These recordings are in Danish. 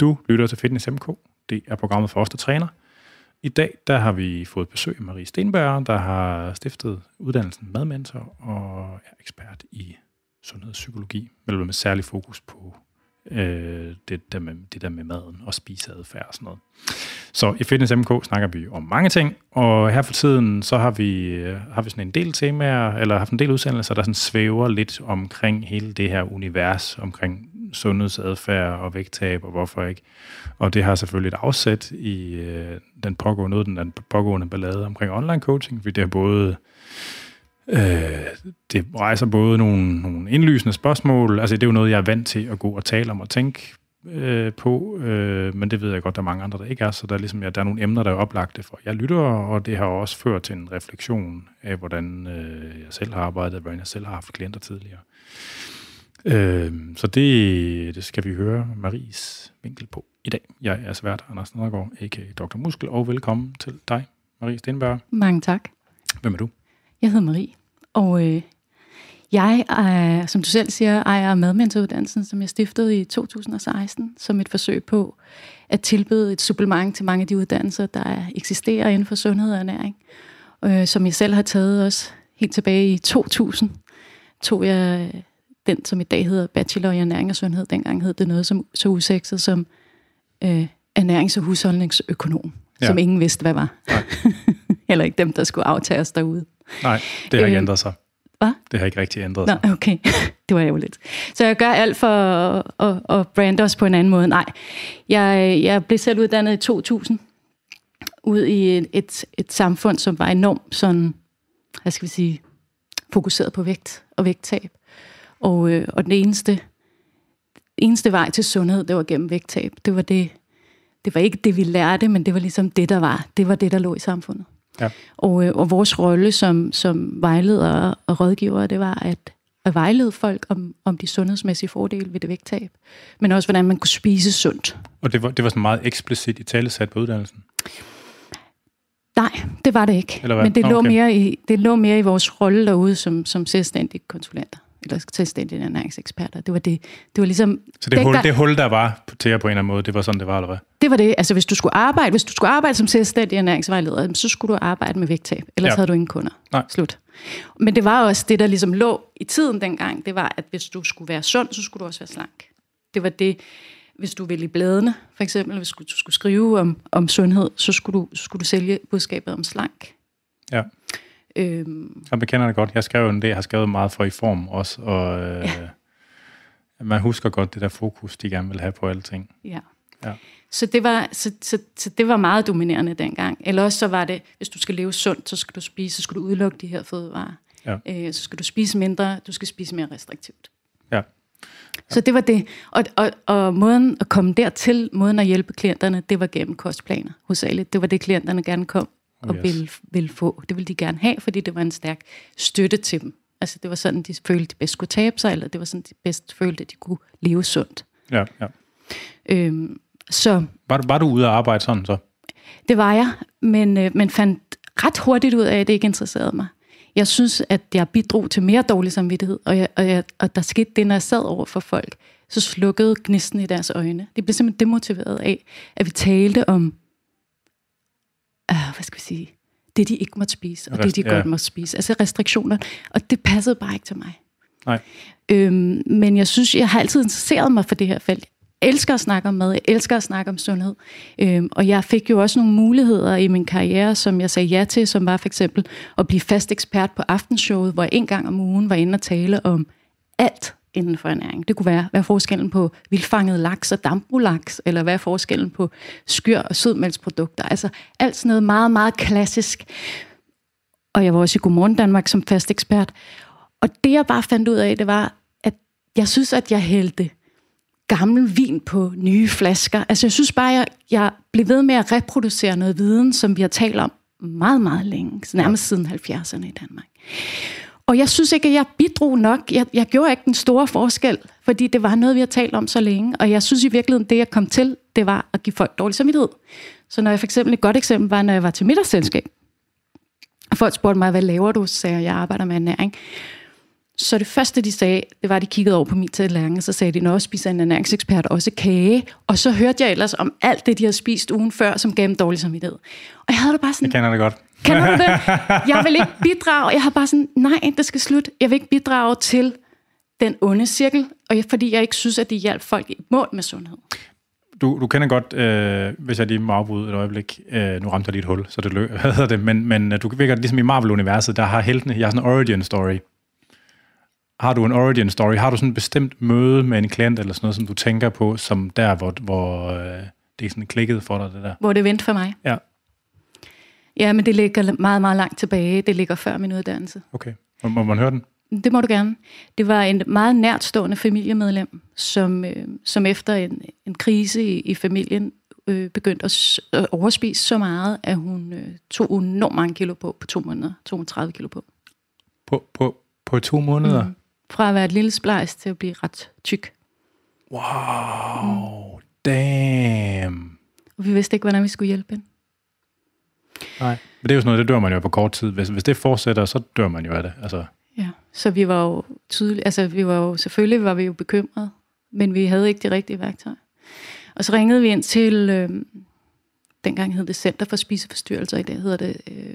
Du lytter til Fitness MK. Det er programmet for os, der træner. I dag der har vi fået besøg af Marie Stenberg, der har stiftet uddannelsen madmentor og er ekspert i sundhedspsykologi, med med særlig fokus på øh, det, der med, det der med maden og spiseadfærd og sådan noget. Så i Fitness MK snakker vi om mange ting, og her for tiden så har vi, øh, har vi sådan en del temaer, eller haft en del udsendelser, der sådan svæver lidt omkring hele det her univers, omkring sundhedsadfærd og vægttab og hvorfor ikke. Og det har selvfølgelig et afsæt i øh, den pågående, den pågående ballade omkring online coaching, fordi det har både Øh, det rejser både nogle, nogle indlysende spørgsmål, altså det er jo noget, jeg er vant til at gå og tale om og tænke øh, på, øh, men det ved jeg godt, der er mange andre, der ikke er, så der er, ligesom, ja, der er nogle emner, der er oplagte for. Jeg lytter, og det har også ført til en refleksion af, hvordan øh, jeg selv har arbejdet, hvordan jeg selv har haft klienter tidligere. Øh, så det, det skal vi høre Maries vinkel på i dag. Jeg er svært Anders Nedergaard, a.k.a. Dr. Muskel, og velkommen til dig, Marie Stenberg. Mange tak. Hvem er du? Jeg hedder Marie, og øh, jeg er, som du selv siger, ejer madmentoruddannelsen, som jeg stiftede i 2016, som et forsøg på at tilbyde et supplement til mange af de uddannelser, der eksisterer inden for sundhed og ernæring, øh, som jeg selv har taget også helt tilbage i 2000, tog jeg den, som i dag hedder Bachelor i Ernæring og Sundhed. Dengang hed det noget som, så usekset som øh, ernærings- og husholdningsøkonom, ja. som ingen vidste, hvad var. Heller ikke dem, der skulle aftage os derude. Nej, det har ikke øh, ændret sig. Hvad? Det har ikke rigtig ændret sig. Nå, okay. det var jo lidt. Så jeg gør alt for at, at, at brande os på en anden måde. Nej, jeg, jeg blev selv uddannet i 2000 ud i et, et, et samfund, som var enormt sådan, hvad skal vi sige, fokuseret på vægt og vægttab. Og, øh, og den eneste, eneste vej til sundhed, det var gennem vægttab. Det var det, det var ikke det, vi lærte, men det var ligesom det, der var. Det var det, der lå i samfundet. Ja. Og, øh, og vores rolle som, som vejledere og rådgivere, det var at, at vejlede folk om, om de sundhedsmæssige fordele ved det vægttab, men også hvordan man kunne spise sundt. Og det var, det var sådan meget eksplicit i talesat på uddannelsen? Nej, det var det ikke. Men det lå, okay. mere i, det lå mere i vores rolle derude som, som selvstændige konsulenter eller selvstændige ernæringseksperter. Det var det. Det var ligesom... Så det, hul, det hul, der var til jer på en eller anden måde, det var sådan, det var, eller hvad? Det var det. Altså, hvis du skulle arbejde, hvis du skulle arbejde som selvstændig ernæringsvejleder, så skulle du arbejde med vægttab. Ellers ja. havde du ingen kunder. Nej. Slut. Men det var også det, der ligesom lå i tiden dengang. Det var, at hvis du skulle være sund, så skulle du også være slank. Det var det, hvis du ville i bladene, for eksempel, hvis du skulle skrive om, om sundhed, så skulle, du, så skulle du sælge budskabet om slank. Ja. Øhm, jeg bekender det godt. Jeg skrev en det, jeg har skrevet meget for i form også, og øh, ja. man husker godt det der fokus, de gerne vil have på alting. Ja. ja. Så, det var, så, så, så det var meget dominerende dengang. Eller også så var det, hvis du skal leve sundt, så skal du spise, så skal du udelukke de her fødevarer. Ja. Øh, så skal du spise mindre, du skal spise mere restriktivt. Ja. Så det var det. Og, og, og måden at komme dertil, måden at hjælpe klienterne, det var gennem kostplaner hos alle. Det var det, klienterne gerne kom og yes. ville, ville få. Det ville de gerne have, fordi det var en stærk støtte til dem. Altså det var sådan, de følte, de bedst kunne tabe sig, eller det var sådan, de bedst følte, at de kunne leve sundt. Ja, ja. Øhm, så, var, var du ude at arbejde sådan så? Det var jeg, men, øh, men fandt ret hurtigt ud af, at det ikke interesserede mig. Jeg synes, at jeg bidrog til mere dårlig samvittighed, og, jeg, og, jeg, og der skete det, når jeg sad over for folk, så slukkede gnisten i deres øjne. De blev simpelthen demotiveret af, at vi talte om uh, hvad skal vi sige, det de ikke måtte spise, og det de ja. godt måtte spise. Altså restriktioner. Og det passede bare ikke til mig. Nej. Øhm, men jeg synes, jeg har altid interesseret mig for det her felt. Jeg elsker at snakke om mad, jeg elsker at snakke om sundhed. Øhm, og jeg fik jo også nogle muligheder i min karriere, som jeg sagde ja til, som var for eksempel at blive fast ekspert på aftenshowet, hvor jeg en gang om ugen var inde og tale om alt inden for ernæring. Det kunne være, hvad er forskellen på vildfanget laks og dambrulaks, eller hvad er forskellen på skyr og sødmælksprodukter. Altså alt sådan noget meget, meget klassisk. Og jeg var også i Godmorgen Danmark som fast ekspert. Og det jeg bare fandt ud af, det var, at jeg synes, at jeg hældte gammel vin på nye flasker. Altså jeg synes bare, at jeg, jeg blev ved med at reproducere noget viden, som vi har talt om meget, meget længe, nærmest siden 70'erne i Danmark. Og jeg synes ikke, at jeg bidrog nok. Jeg, jeg gjorde ikke den store forskel, fordi det var noget, vi har talt om så længe. Og jeg synes i virkeligheden, det jeg kom til, det var at give folk dårlig samvittighed. Så når jeg for eksempel, et godt eksempel var, når jeg var til middagsselskab, og folk spurgte mig, hvad laver du? Så sagde jeg, jeg arbejder med ernæring. Så det første, de sagde, det var, at de kiggede over på min tallerken, og så sagde de, nå, spiser en ernæringsekspert også kage. Og så hørte jeg ellers om alt det, de havde spist ugen før, som gav dem dårlig samvittighed. Og jeg havde det bare sådan... Jeg kender det godt. Kender du det? Jeg vil ikke bidrage. Jeg har bare sådan, nej, det skal slutte. Jeg vil ikke bidrage til den onde cirkel, og jeg, fordi jeg ikke synes, at det hjælper folk i mål med sundhed. Du, du kender godt, øh, hvis jeg lige må afbryde et øjeblik, øh, nu ramte jeg lige et hul, så det løb, hvad hedder det, men, men øh, du virker ligesom i Marvel-universet, der har heltene, jeg har sådan en origin story. Har du en origin story? Har du sådan et bestemt møde med en klient eller sådan noget, som du tænker på, som der, hvor, hvor øh, det er sådan klikket for dig, det der? Hvor det vendte for mig? Ja. Ja, men det ligger meget, meget langt tilbage. Det ligger før min uddannelse. Okay. Må, må man høre den? Det må du gerne. Det var en meget nærtstående familiemedlem, som, øh, som efter en, en krise i, i familien øh, begyndte at øh, overspise så meget, at hun øh, tog enormt mange kilo på på to måneder. 32 kilo på. På, på, på to måneder? Mm. Fra at være et lille splejs til at blive ret tyk. Wow, mm. damn. Og vi vidste ikke, hvordan vi skulle hjælpe hende. Nej, men det er jo sådan noget, det dør man jo på kort tid. Hvis, hvis det fortsætter, så dør man jo af det. Altså. Ja, så vi var jo tydeligt, altså vi var jo, selvfølgelig var vi jo bekymrede, men vi havde ikke de rigtige værktøjer. Og så ringede vi ind til, øh, dengang hed det Center for Spiseforstyrrelser, i dag hedder det øh,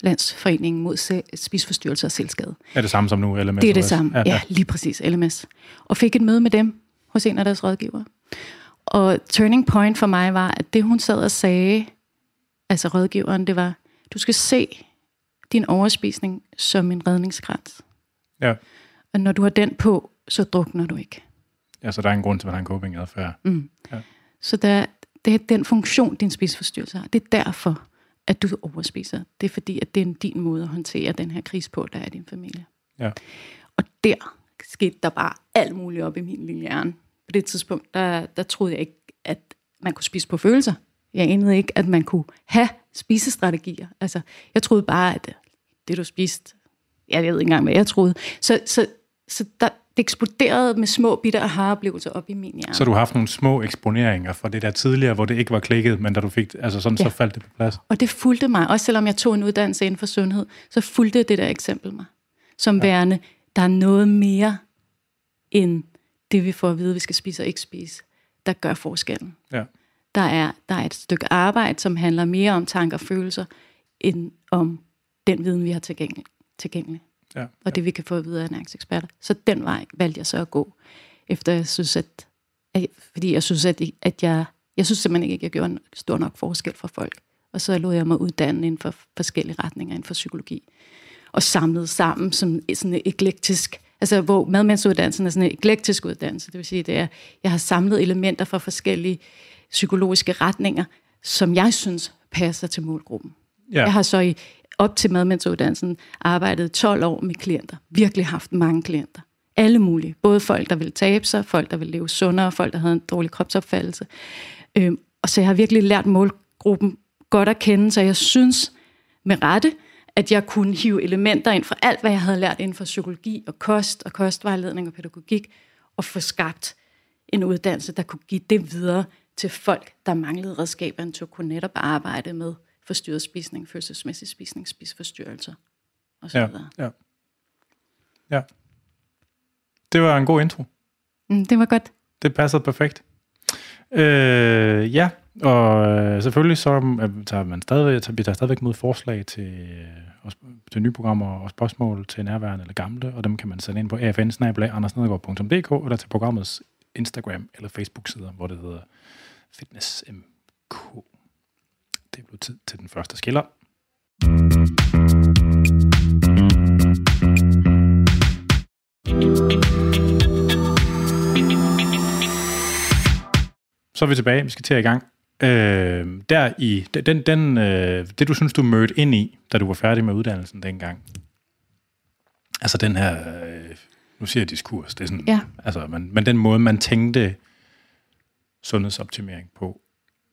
Landsforeningen mod Spiseforstyrrelser og Selvskade. Er det samme som nu, LMS? Det er det samme, ja, ja. ja lige præcis, LMS. Og fik et møde med dem hos en af deres rådgivere. Og turning point for mig var, at det hun sad og sagde, altså rådgiveren, det var, du skal se din overspisning som en redningskrans. Ja. Og når du har den på, så drukner du ikke. Ja, så der er en grund til, har en coping-adfærd. Mm. Ja. Så der, det er den funktion, din spiseforstyrrelse har. Det er derfor, at du overspiser. Det er fordi, at det er din måde at håndtere den her krise på, der er i din familie. Ja. Og der skete der bare alt muligt op i min lille hjerne. På det tidspunkt, der, der troede jeg ikke, at man kunne spise på følelser. Jeg anede ikke, at man kunne have spisestrategier. Altså, jeg troede bare, at det du spiste, jeg ved ikke engang, hvad jeg troede. Så, så, så der, det eksploderede med små bitte aha-oplevelser op i min hjerne. Så du har haft nogle små eksponeringer fra det der tidligere, hvor det ikke var klikket, men da du fik, altså sådan, ja. så faldt det på plads? Og det fulgte mig, også selvom jeg tog en uddannelse inden for sundhed, så fulgte det der eksempel mig. Som ja. værende, der er noget mere end det, vi får at vide, vi skal spise og ikke spise, der gør forskellen. Ja. Der, er, der er et stykke arbejde, som handler mere om tanker og følelser, end om den viden, vi har tilgængelig. tilgængelig. Ja, ja. Og det, vi kan få at vide af ernæringseksperter. Så den vej valgte jeg så at gå, efter jeg synes, at, at fordi jeg synes, at, at jeg, jeg synes simpelthen ikke, at jeg gjorde en stor nok forskel for folk. Og så lod jeg mig uddanne inden for forskellige retninger inden for psykologi. Og samlede sammen som sådan en eklektisk, altså hvor madmandsuddannelsen er sådan en eklektisk uddannelse. Det vil sige, det er, jeg har samlet elementer fra forskellige psykologiske retninger, som jeg synes passer til målgruppen. Ja. Jeg har så i, op til madmandsuddannelsen arbejdet 12 år med klienter. Virkelig haft mange klienter. Alle mulige. Både folk, der vil tabe sig, folk, der vil leve sundere, folk, der havde en dårlig kropsopfattelse. Øhm, og så jeg har virkelig lært målgruppen godt at kende, så jeg synes med rette, at jeg kunne hive elementer ind fra alt, hvad jeg havde lært inden for psykologi og kost og kostvejledning og pædagogik, og få skabt en uddannelse, der kunne give det videre til folk, der manglede redskaber til at kunne netop arbejde med forstyrret spisning, følelsesmæssig spisning, spisforstyrrelser osv. Ja, ja. ja. Det var en god intro. Mm, det var godt. Det passede perfekt. Øh, ja, og øh, selvfølgelig så øh, tager man stadigvæk, vi tager stadigvæk mod forslag til, øh, til nye programmer og spørgsmål til nærværende eller gamle, og dem kan man sende ind på afn eller til programmets Instagram eller Facebook-sider, hvor det hedder FitnessMK. Det blev tid til den første skiller. Så er vi tilbage. Vi skal til i gang. Øh, der i den, den, øh, det, du synes, du mødte ind i, da du var færdig med uddannelsen dengang. Altså den her, øh, nu siger jeg diskurs, det er sådan, ja. altså, men, men den måde, man tænkte sundhedsoptimering på.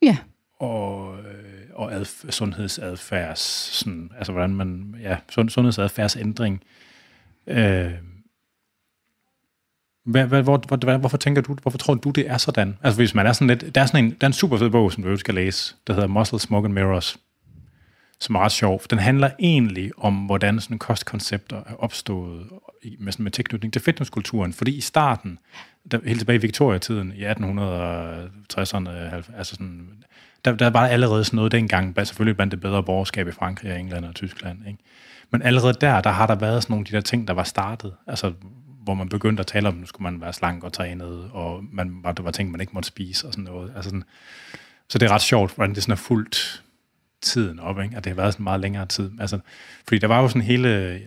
Ja. Og, øh, og adf- sundhedsadfærds, sådan, altså hvordan man, ja, sund, sundhedsadfærdsændring. Øh, hvad, hvad, hvor, hvor, hvorfor tænker du, hvorfor tror du, det er sådan? Altså hvis man er sådan lidt, der er sådan en, der er en super fed bog, som du skal læse, der hedder Muscle, Smoke and Mirrors, som er ret sjov. Den handler egentlig om, hvordan sådan kostkoncepter er opstået med, med tilknytning til fitnesskulturen, fordi i starten, der, helt tilbage i Victoria-tiden, i 1860'erne, altså sådan, der, der var allerede sådan noget dengang, selvfølgelig blandt det bedre borgerskab i Frankrig, England og Tyskland. Ikke? Men allerede der, der har der været sådan nogle af de der ting, der var startet. Altså, hvor man begyndte at tale om, nu skulle man være slank og trænet, og man, der var ting, man ikke måtte spise og sådan noget. Altså sådan, så det er ret sjovt, hvordan det sådan er fuldt tiden op, ikke? at det har været sådan meget længere tid. Altså, fordi der var jo sådan hele...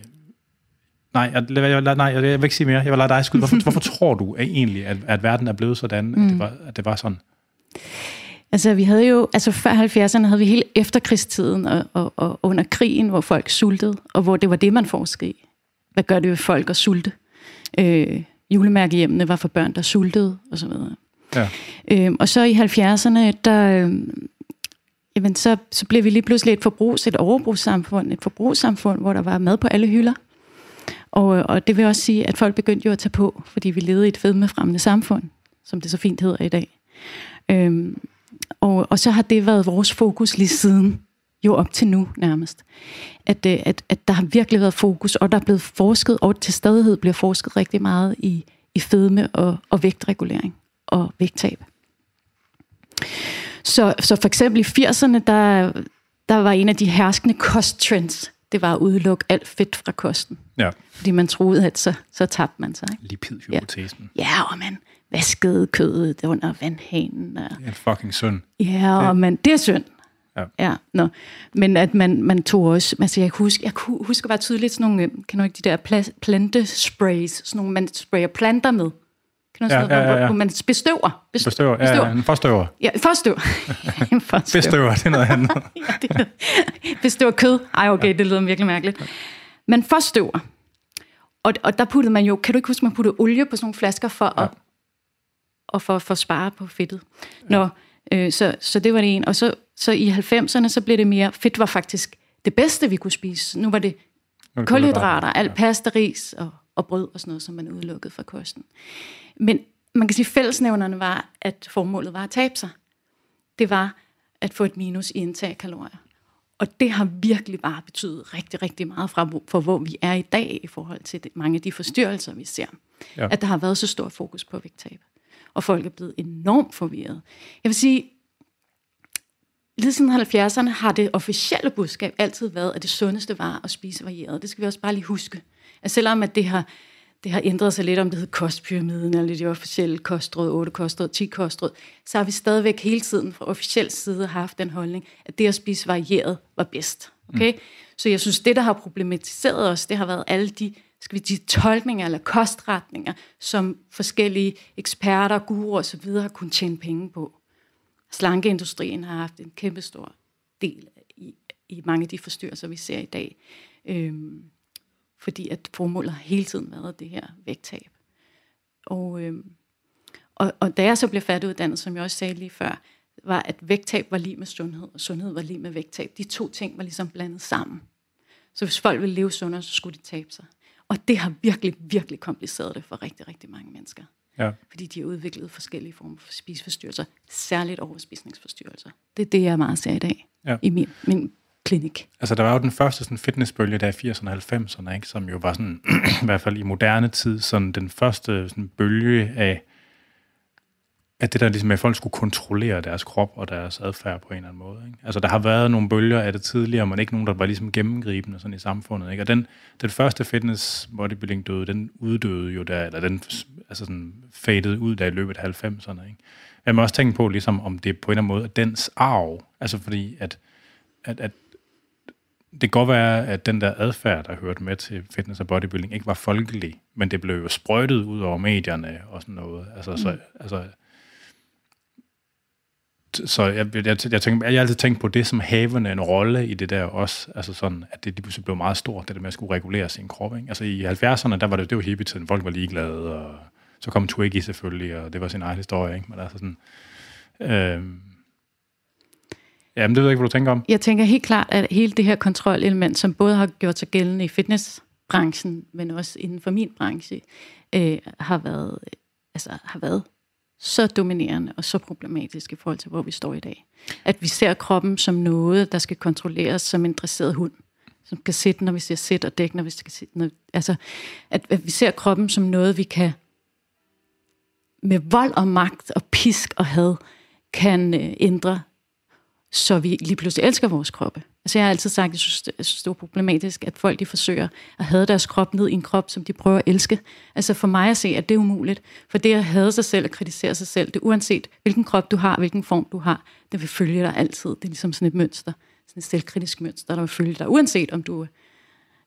Nej, jeg, jeg, nej, jeg, jeg vil ikke sige mere. Jeg vil lade dig skyde. Hvorfor, hvorfor tror du at egentlig, at, at verden er blevet sådan, mm. at, det mm. var, at det var sådan? Altså, vi havde jo, altså før 70'erne havde vi hele efterkrigstiden og, og, og under krigen, hvor folk sultede, og hvor det var det, man forskede i. Hvad gør det ved folk at sulte? Øh, julemærkehjemmene var for børn, der sultede, og så videre. Ja. Øh, og så i 70'erne, der, øh, jamen så, så blev vi lige pludselig et forbrugs, et overbrugssamfund, et forbrugssamfund, hvor der var mad på alle hylder. Og, øh, og det vil også sige, at folk begyndte jo at tage på, fordi vi levede i et fedmefremmende samfund, som det så fint hedder i dag. Øhm, og, og så har det været vores fokus lige siden, jo op til nu nærmest. At, øh, at, at der har virkelig været fokus, og der er blevet forsket, og til stadighed bliver forsket rigtig meget i, i fedme og, og vægtregulering og vægttab. Så, så for eksempel i 80'erne, der, der var en af de herskende kosttrends, det var at udelukke alt fedt fra kosten. Ja. Fordi man troede, at så, så tabte man sig. Ikke? Lipidhypotesen. Ja. ja, og man vaskede kødet under vandhanen. Og, det er fucking synd. Ja, og man, det er synd. Ja. ja no. Men at man, man tog også, altså jeg, husker, jeg husker bare tydeligt sådan nogle, kan du ikke de der plantesprays, sådan nogle, man sprayer planter med. Kan du ja, ja, ja, ja. Hvor man bestøver. Bestøver, bestøver. ja, ja, en forstøver. Ja, forstøver. en forstøver. bestøver, det er noget andet. ja, det er, bestøver kød. Ej, okay, det lyder virkelig mærkeligt. Men forstøver. Og, og der puttede man jo, kan du ikke huske, man puttede olie på sådan nogle flasker for ja. at, og for, for at spare på fedtet. Ja. Nå, øh, så, så det var det en. Og så, så i 90'erne, så blev det mere, fedt var faktisk det bedste, vi kunne spise. Nu var det kulhydrater, alt pasta, ris og, og brød og sådan noget, som man udelukkede fra kosten. Men man kan sige, at fællesnævnerne var, at formålet var at tabe sig. Det var at få et minus i indtag af kalorier. Og det har virkelig bare betydet rigtig, rigtig meget fra, for hvor vi er i dag i forhold til det, mange af de forstyrrelser, vi ser. Ja. At der har været så stor fokus på vægttab. Og folk er blevet enormt forvirret. Jeg vil sige, lige siden 70'erne har det officielle budskab altid været, at det sundeste var at spise varieret. Det skal vi også bare lige huske. At selvom at det har det har ændret sig lidt, om det hedder kostpyramiden, eller de officielle kostråd, 8 kostråd, 10 kostråd, så har vi stadigvæk hele tiden fra officiel side haft den holdning, at det at spise varieret var bedst. Okay? Mm. Så jeg synes, det, der har problematiseret os, det har været alle de, skal vi de tolkninger eller kostretninger, som forskellige eksperter, guruer osv. har kunnet tjene penge på. Slankeindustrien har haft en kæmpe stor del i, i mange af de forstyrrelser, vi ser i dag. Øhm, fordi at formålet har hele tiden været det her vægttab. Og, øhm, og, og da jeg så blev færdiguddannet, som jeg også sagde lige før, var, at vægttab var lige med sundhed, og sundhed var lige med vægttab. De to ting var ligesom blandet sammen. Så hvis folk ville leve sundere, så skulle de tabe sig. Og det har virkelig, virkelig kompliceret det for rigtig, rigtig mange mennesker. Ja. Fordi de har udviklet forskellige former for spiseforstyrrelser, særligt overspisningsforstyrrelser. Det er det, jeg meget ser i dag ja. i min, min klinik. Altså, der var jo den første sådan, fitnessbølge der i 80'erne og 90'erne, ikke? som jo var sådan, i hvert fald i moderne tid, sådan den første sådan, bølge af, at det der ligesom, at folk skulle kontrollere deres krop og deres adfærd på en eller anden måde. Ikke? Altså, der har været nogle bølger af det tidligere, men ikke nogen, der var ligesom gennemgribende sådan i samfundet. Ikke? Og den, den første fitness bodybuilding døde, den uddøde jo der, eller den altså sådan faded ud der i løbet af 90'erne. Ikke? Jeg må også tænke på, ligesom, om det på en eller anden måde er dens arv. Altså fordi, at, at, at det kan godt være, at den der adfærd, der hørte med til fitness og bodybuilding, ikke var folkelig, men det blev jo sprøjtet ud over medierne og sådan noget. Altså, mm. så, altså, så jeg, jeg, jeg, tænker, jeg har altid tænkt på det som havende en rolle i det der også, altså sådan, at det lige blev meget stort, det der med at skulle regulere sin krop. Ikke? Altså i 70'erne, der var det, det var hippie-tiden, folk var ligeglade, og så kom Twiggy selvfølgelig, og det var sin egen historie, ikke? men altså sådan, øh, Jamen, det ved jeg ikke, hvad du tænker om. Jeg tænker helt klart, at hele det her kontrolelement, som både har gjort sig gældende i fitnessbranchen, men også inden for min branche, øh, har, været, altså, har været så dominerende og så problematisk i forhold til, hvor vi står i dag. At vi ser kroppen som noget, der skal kontrolleres som en dresseret hund, som kan sætte, når vi siger sæt og dæk, når vi skal sætte. Når, altså, at, at vi ser kroppen som noget, vi kan med vold og magt og pisk og had kan øh, ændre, så vi lige pludselig elsker vores kroppe. Altså jeg har altid sagt, at jeg synes, jeg synes, det er problematisk, at folk de forsøger at have deres krop ned i en krop, som de prøver at elske. Altså for mig at se, at det er umuligt. For det at have sig selv og kritisere sig selv, det uanset hvilken krop du har, hvilken form du har, det vil følge dig altid. Det er ligesom sådan et mønster, sådan et selvkritisk mønster, der vil følge dig, uanset om du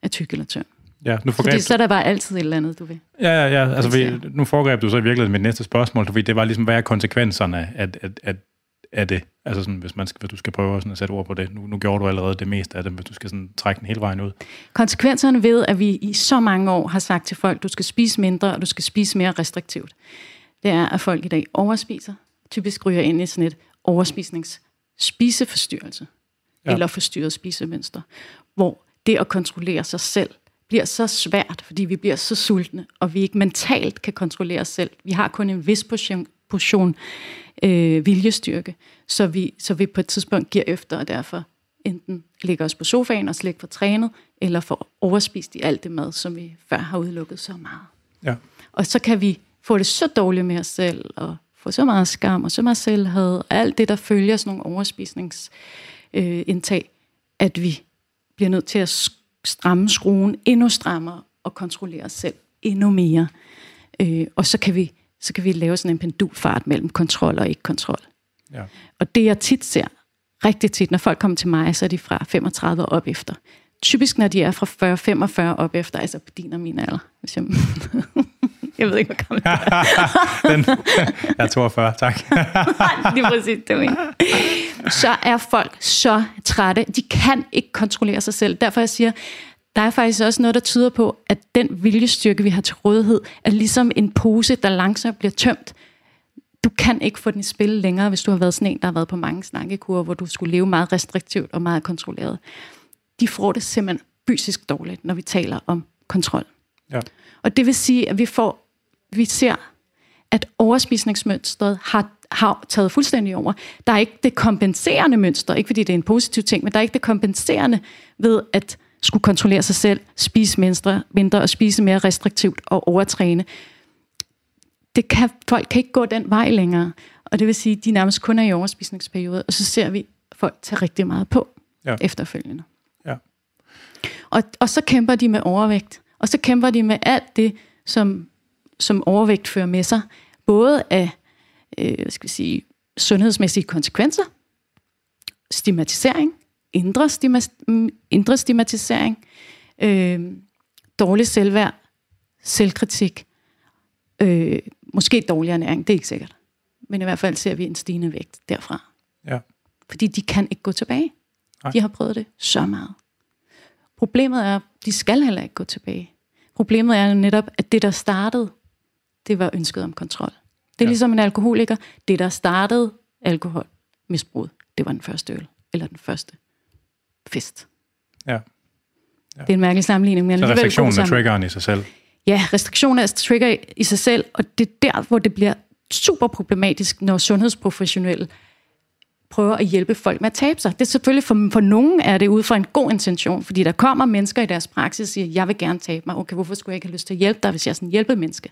er tyk eller tynd. Ja, nu forgreb Fordi så er der bare altid et eller andet, du vil. Ja, ja, ja. Altså, vi, nu foregreb du så i virkeligheden mit næste spørgsmål, fordi det var ligesom, hvad er konsekvenserne af, af, af, af det? Altså sådan, hvis, man skal, hvis du skal prøve sådan at sætte ord på det. Nu, nu gjorde du allerede det meste af det, hvis du skal sådan trække den hele vejen ud. Konsekvenserne ved, at vi i så mange år har sagt til folk, du skal spise mindre, og du skal spise mere restriktivt, det er, at folk i dag overspiser. Typisk ryger ind i sådan et overspisnings spiseforstyrrelse, ja. eller forstyrret spisemønster, hvor det at kontrollere sig selv bliver så svært, fordi vi bliver så sultne, og vi ikke mentalt kan kontrollere os selv. Vi har kun en vis portion, portion øh, viljestyrke, så vi, så vi på et tidspunkt giver efter, og derfor enten ligger os på sofaen og slet ikke får trænet, eller får overspist i alt det mad, som vi før har udelukket så meget. Ja. Og så kan vi få det så dårligt med os selv, og få så meget skam, og så meget selvhed, og alt det, der følger sådan nogle overspisningsindtag, øh, at vi bliver nødt til at stramme skruen endnu strammere, og kontrollere os selv endnu mere. Øh, og så kan vi så kan vi lave sådan en pendulfart mellem kontrol og ikke kontrol. Ja. Og det jeg tit ser, rigtig tit, når folk kommer til mig, så er de fra 35 og op efter. Typisk når de er fra 40-45 op efter, altså på din og min alder. Hvis jeg, jeg ved ikke, hvad gammel Den, Jeg er 42, tak. det er præcis det, jeg Så er folk så trætte. De kan ikke kontrollere sig selv. Derfor jeg siger, der er faktisk også noget, der tyder på, at den viljestyrke, vi har til rådighed, er ligesom en pose, der langsomt bliver tømt. Du kan ikke få den i spil længere, hvis du har været sådan en, der har været på mange snakkekur, hvor du skulle leve meget restriktivt og meget kontrolleret. De får det simpelthen fysisk dårligt, når vi taler om kontrol. Ja. Og det vil sige, at vi får, vi ser, at overspisningsmønstret har, har taget fuldstændig over. Der er ikke det kompenserende mønster, ikke fordi det er en positiv ting, men der er ikke det kompenserende ved, at skulle kontrollere sig selv, spise mindre, mindre og spise mere restriktivt og overtræne. Det kan, folk kan ikke gå den vej længere. Og det vil sige, at de nærmest kun er i overspisningsperiode, og så ser vi folk tage rigtig meget på ja. efterfølgende. Ja. Og, og så kæmper de med overvægt. Og så kæmper de med alt det, som, som overvægt fører med sig. Både af øh, hvad skal vi sige, sundhedsmæssige konsekvenser, stigmatisering, indre, stima, indre stigmatisering, øh, dårlig selvværd, selvkritik, øh, måske dårlig ernæring, det er ikke sikkert. Men i hvert fald ser vi en stigende vægt derfra. Ja. Fordi de kan ikke gå tilbage. Nej. De har prøvet det så meget. Problemet er, de skal heller ikke gå tilbage. Problemet er netop, at det, der startede, det var ønsket om kontrol. Det er ja. ligesom en alkoholiker. Det, der startede alkoholmisbruget, det var den første øl, eller den første fest. Ja. ja. Det er en mærkelig sammenligning. Men så restriktionen er triggeren i sig selv? Ja, restriktionen er trigger i sig selv, og det er der, hvor det bliver super problematisk, når sundhedsprofessionelle prøver at hjælpe folk med at tabe sig. Det er selvfølgelig for, for nogen er det ud fra en god intention, fordi der kommer mennesker i deres praksis og siger, jeg vil gerne tabe mig. Okay, hvorfor skulle jeg ikke have lyst til at hjælpe dig, hvis jeg er sådan en hjælpemenneske?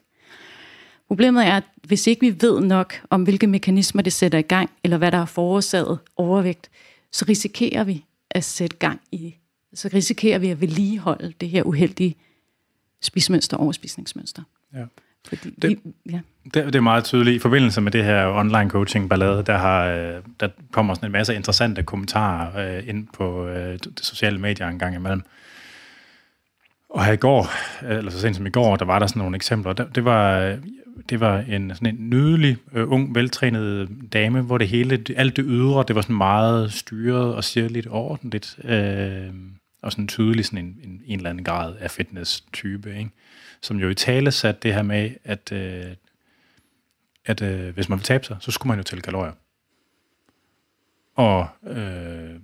Problemet er, at hvis ikke vi ved nok om, hvilke mekanismer det sætter i gang, eller hvad der har forårsaget overvægt, så risikerer vi at sætte gang i, så risikerer vi at vedligeholde det her uheldige spismønster, overspisningsmønster. Ja. Fordi det, vi, ja. det, det er meget tydeligt. I forbindelse med det her online coaching ballade, der, har, øh, der kommer sådan en masse interessante kommentarer øh, ind på øh, det sociale medier en gang imellem. Og her i går, eller så sent som i går, der var der sådan nogle eksempler. Det, det var, det var en, sådan en nydelig, øh, ung, veltrænet dame, hvor det hele, alt det ydre, det var sådan meget styret og sirligt ordentligt. Øh, og sådan tydelig sådan en, en, en eller anden grad af fitness-type, ikke? som jo i tale satte det her med, at, øh, at øh, hvis man vil tabe sig, så skulle man jo tælle kalorier. Og øh,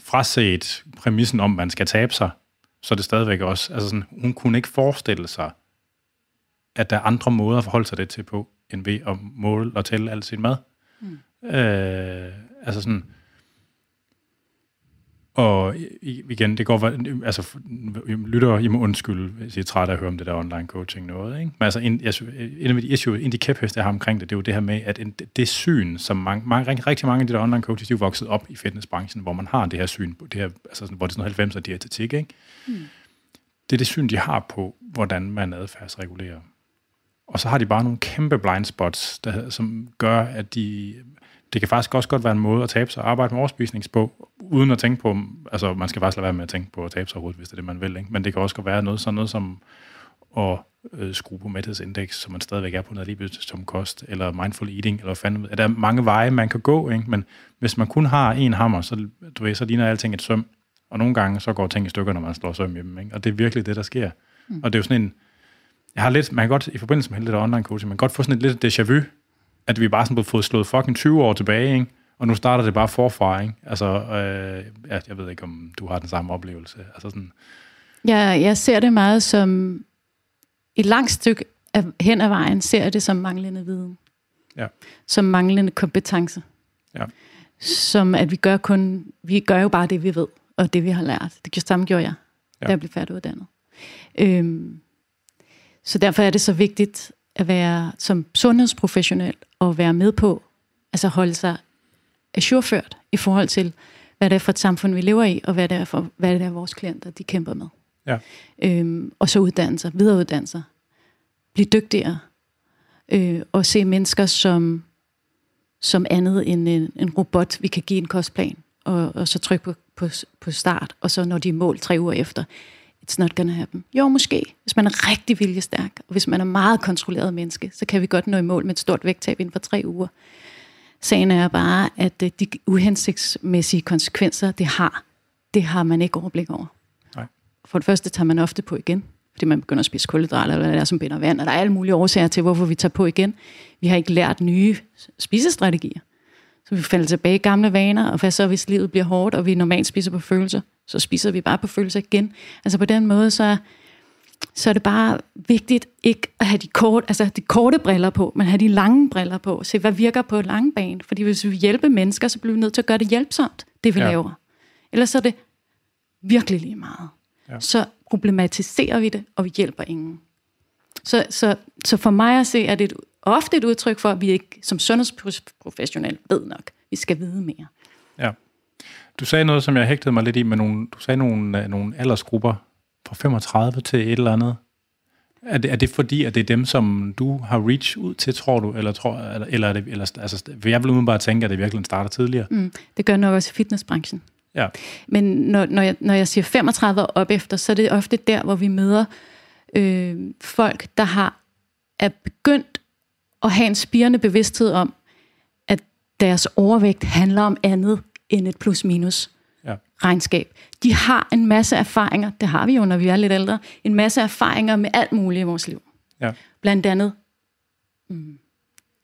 fraset præmissen om, at man skal tabe sig, så er det stadigvæk også, altså sådan, hun kunne ikke forestille sig, at der er andre måder at forholde sig det til på, end ved at måle og tælle al sin mad. Mm. Øh, altså sådan, Og igen, det går, altså, lytter, I må undskylde, hvis I er træt af at høre om det der online coaching noget, ikke? Men altså, en, jeg, en af de issue, en af de kæpheste, jeg har omkring det, det er jo det her med, at en, det syn, som mange, mange, rigtig mange af de der online coaches, de er vokset op i fitnessbranchen, hvor man har det her syn, det her, altså, hvor det er sådan 90 og dietetik, ikke? Mm. Det er det syn, de har på, hvordan man adfærdsregulerer. Og så har de bare nogle kæmpe blind spots, der, som gør, at de det kan faktisk også godt være en måde at tabe sig og arbejde med overspisning på, uden at tænke på, altså man skal faktisk lade være med at tænke på at tabe sig overhovedet, hvis det er det, man vil. Ikke? Men det kan også godt være noget, sådan noget som at øh, skrue på mæthedsindeks, så man stadigvæk er på noget lige som kost, eller mindful eating, eller fanden, er der mange veje, man kan gå, ikke? men hvis man kun har en hammer, så, du ved, så ligner alting et søm, og nogle gange så går ting i stykker, når man slår søm i dem, ikke? og det er virkelig det, der sker. Mm. Og det er jo sådan en, jeg har lidt, man kan godt, i forbindelse med hele det online coaching, man kan godt få sådan et lidt déjà vu, at vi bare sådan blevet fået slået fucking 20 år tilbage, ikke? og nu starter det bare forfra. Ikke? Altså, øh, jeg, jeg ved ikke, om du har den samme oplevelse. Altså sådan. Ja, jeg ser det meget som et langt stykke af, hen ad vejen, ser jeg det som manglende viden. Ja. Som manglende kompetence. Ja. Som at vi gør kun, vi gør jo bare det, vi ved, og det, vi har lært. Det samme gjorde jeg, ja. da jeg blev færdiguddannet. Øhm, så derfor er det så vigtigt, at være som sundhedsprofessionel og være med på, altså holde sig ajourført i forhold til, hvad det er for et samfund, vi lever i, og hvad det er for, hvad det er vores klienter, de kæmper med. Ja. Øhm, og så uddanne sig, videreuddanne sig, blive dygtigere, øh, og se mennesker som, som andet end en, en robot, vi kan give en kostplan, og, og så trykke på, på, på start, og så når de er mål tre uger efter, it's not gonna happen. Jo, måske. Hvis man er rigtig viljestærk, og hvis man er meget kontrolleret menneske, så kan vi godt nå i mål med et stort vægttab inden for tre uger. Sagen er bare, at øh, de uhensigtsmæssige konsekvenser, det har, det har man ikke overblik over. Nej. For det første tager man ofte på igen, fordi man begynder at spise kulhydrater, eller hvad det er, som binder vand, og der er alle mulige årsager til, hvorfor vi tager på igen. Vi har ikke lært nye spisestrategier. Så vi falder tilbage i gamle vaner, og hvad så, hvis livet bliver hårdt, og vi normalt spiser på følelser, så spiser vi bare på følelser igen. Altså på den måde, så, så er det bare vigtigt ikke at have de, kort, altså de korte briller på, men have de lange briller på. Se, hvad virker på lange bane. Fordi hvis vi hjælper mennesker, så bliver vi nødt til at gøre det hjælpsomt, det vi ja. laver. Ellers så er det virkelig lige meget. Ja. Så problematiserer vi det, og vi hjælper ingen. Så, så, så for mig at se, er det et, ofte et udtryk for, at vi ikke som sundhedsprofessionel ved nok. Vi skal vide mere. Ja. Du sagde noget, som jeg hægtede mig lidt i, med nogle, du sagde nogle, øh, nogle aldersgrupper fra 35 til et eller andet. Er det, er det fordi, at det er dem, som du har reach ud til, tror du? Eller, tror, eller, eller er det, eller, altså, jeg vil umiddelbart tænke, at det virkelig starter tidligere. Mm, det gør nok også i fitnessbranchen. Ja. Men når, når, jeg, når jeg siger 35 år op efter, så er det ofte der, hvor vi møder øh, folk, der har er begyndt at have en spirende bevidsthed om, at deres overvægt handler om andet end et plus-minus ja. regnskab. De har en masse erfaringer, det har vi jo, når vi er lidt ældre, en masse erfaringer med alt muligt i vores liv. Ja. Blandt andet mm,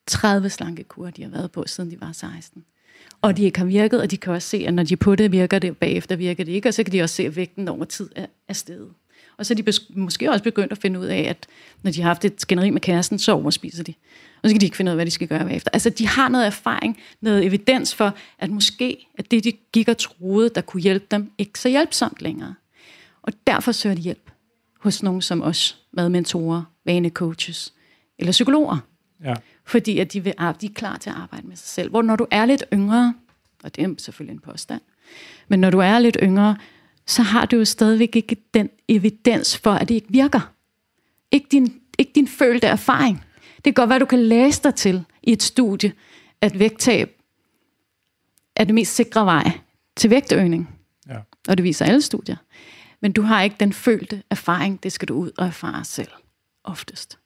30 slankekurer, de har været på, siden de var 16. Og de ikke har virket, og de kan også se, at når de er på det, virker det, og bagefter virker det ikke, og så kan de også se, at vægten over tid er, er steget. Og så er de måske også begyndt at finde ud af, at når de har haft et skænderi med kæresten, så overspiser de. Og så kan de ikke finde ud af, hvad de skal gøre bagefter. Altså, de har noget erfaring, noget evidens for, at måske at det, de gik og troede, der kunne hjælpe dem, ikke så hjælpsomt længere. Og derfor søger de hjælp hos nogen som os, madmentorer, vanecoaches eller psykologer. Ja. Fordi at de, vil, de er klar til at arbejde med sig selv. Hvor når du er lidt yngre, og det er selvfølgelig en påstand, men når du er lidt yngre, så har du jo stadigvæk ikke den evidens for, at det ikke virker. Ikke din, ikke din følte erfaring. Det kan godt være, at du kan læse dig til i et studie, at vægttab er det mest sikre vej til vægtøgning. Ja. Og det viser alle studier. Men du har ikke den følte erfaring, det skal du ud og erfare selv, oftest.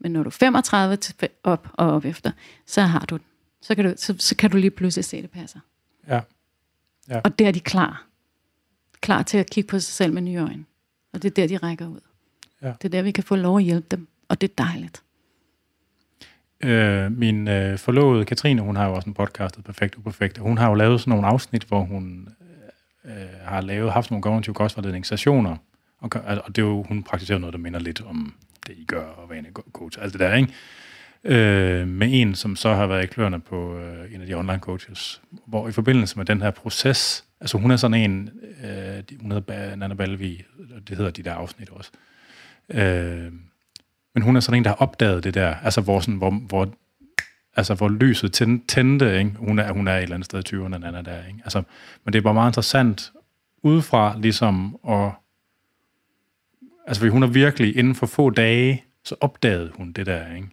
Men når du er 35 til op og op efter, så har du. Så kan du, så, så kan du lige pludselig se, at det passer. Ja. ja. Og der er de klar. Klar til at kigge på sig selv med nye øjne. Og det er der, de rækker ud. Ja. Det er der, vi kan få lov at hjælpe dem. Og det er dejligt. Øh, min øh, forlovede Katrine, hun har jo også en podcast, Perfekt Uperfekt, hun har jo lavet sådan nogle afsnit, hvor hun øh, har lavet, haft nogle kognitive kostvejledningssessioner, og, og det er jo, hun praktiserer noget, der minder lidt om det, I gør, og vane coach, alt det der, ikke? øh, med en, som så har været i kløerne på øh, en af de online coaches, hvor i forbindelse med den her proces, altså hun er sådan en, øh, hun hedder Nana Balvi, det hedder de der afsnit også, øh, men hun er sådan en, der har opdaget det der, altså hvor, sådan, hvor, hvor altså hvor lyset tændte, ikke? Hun, er, hun er et eller andet sted i 20'erne, Nana der, ikke? Altså, men det er bare meget interessant udefra, ligesom, og altså, fordi hun er virkelig, inden for få dage, så opdagede hun det der, ikke?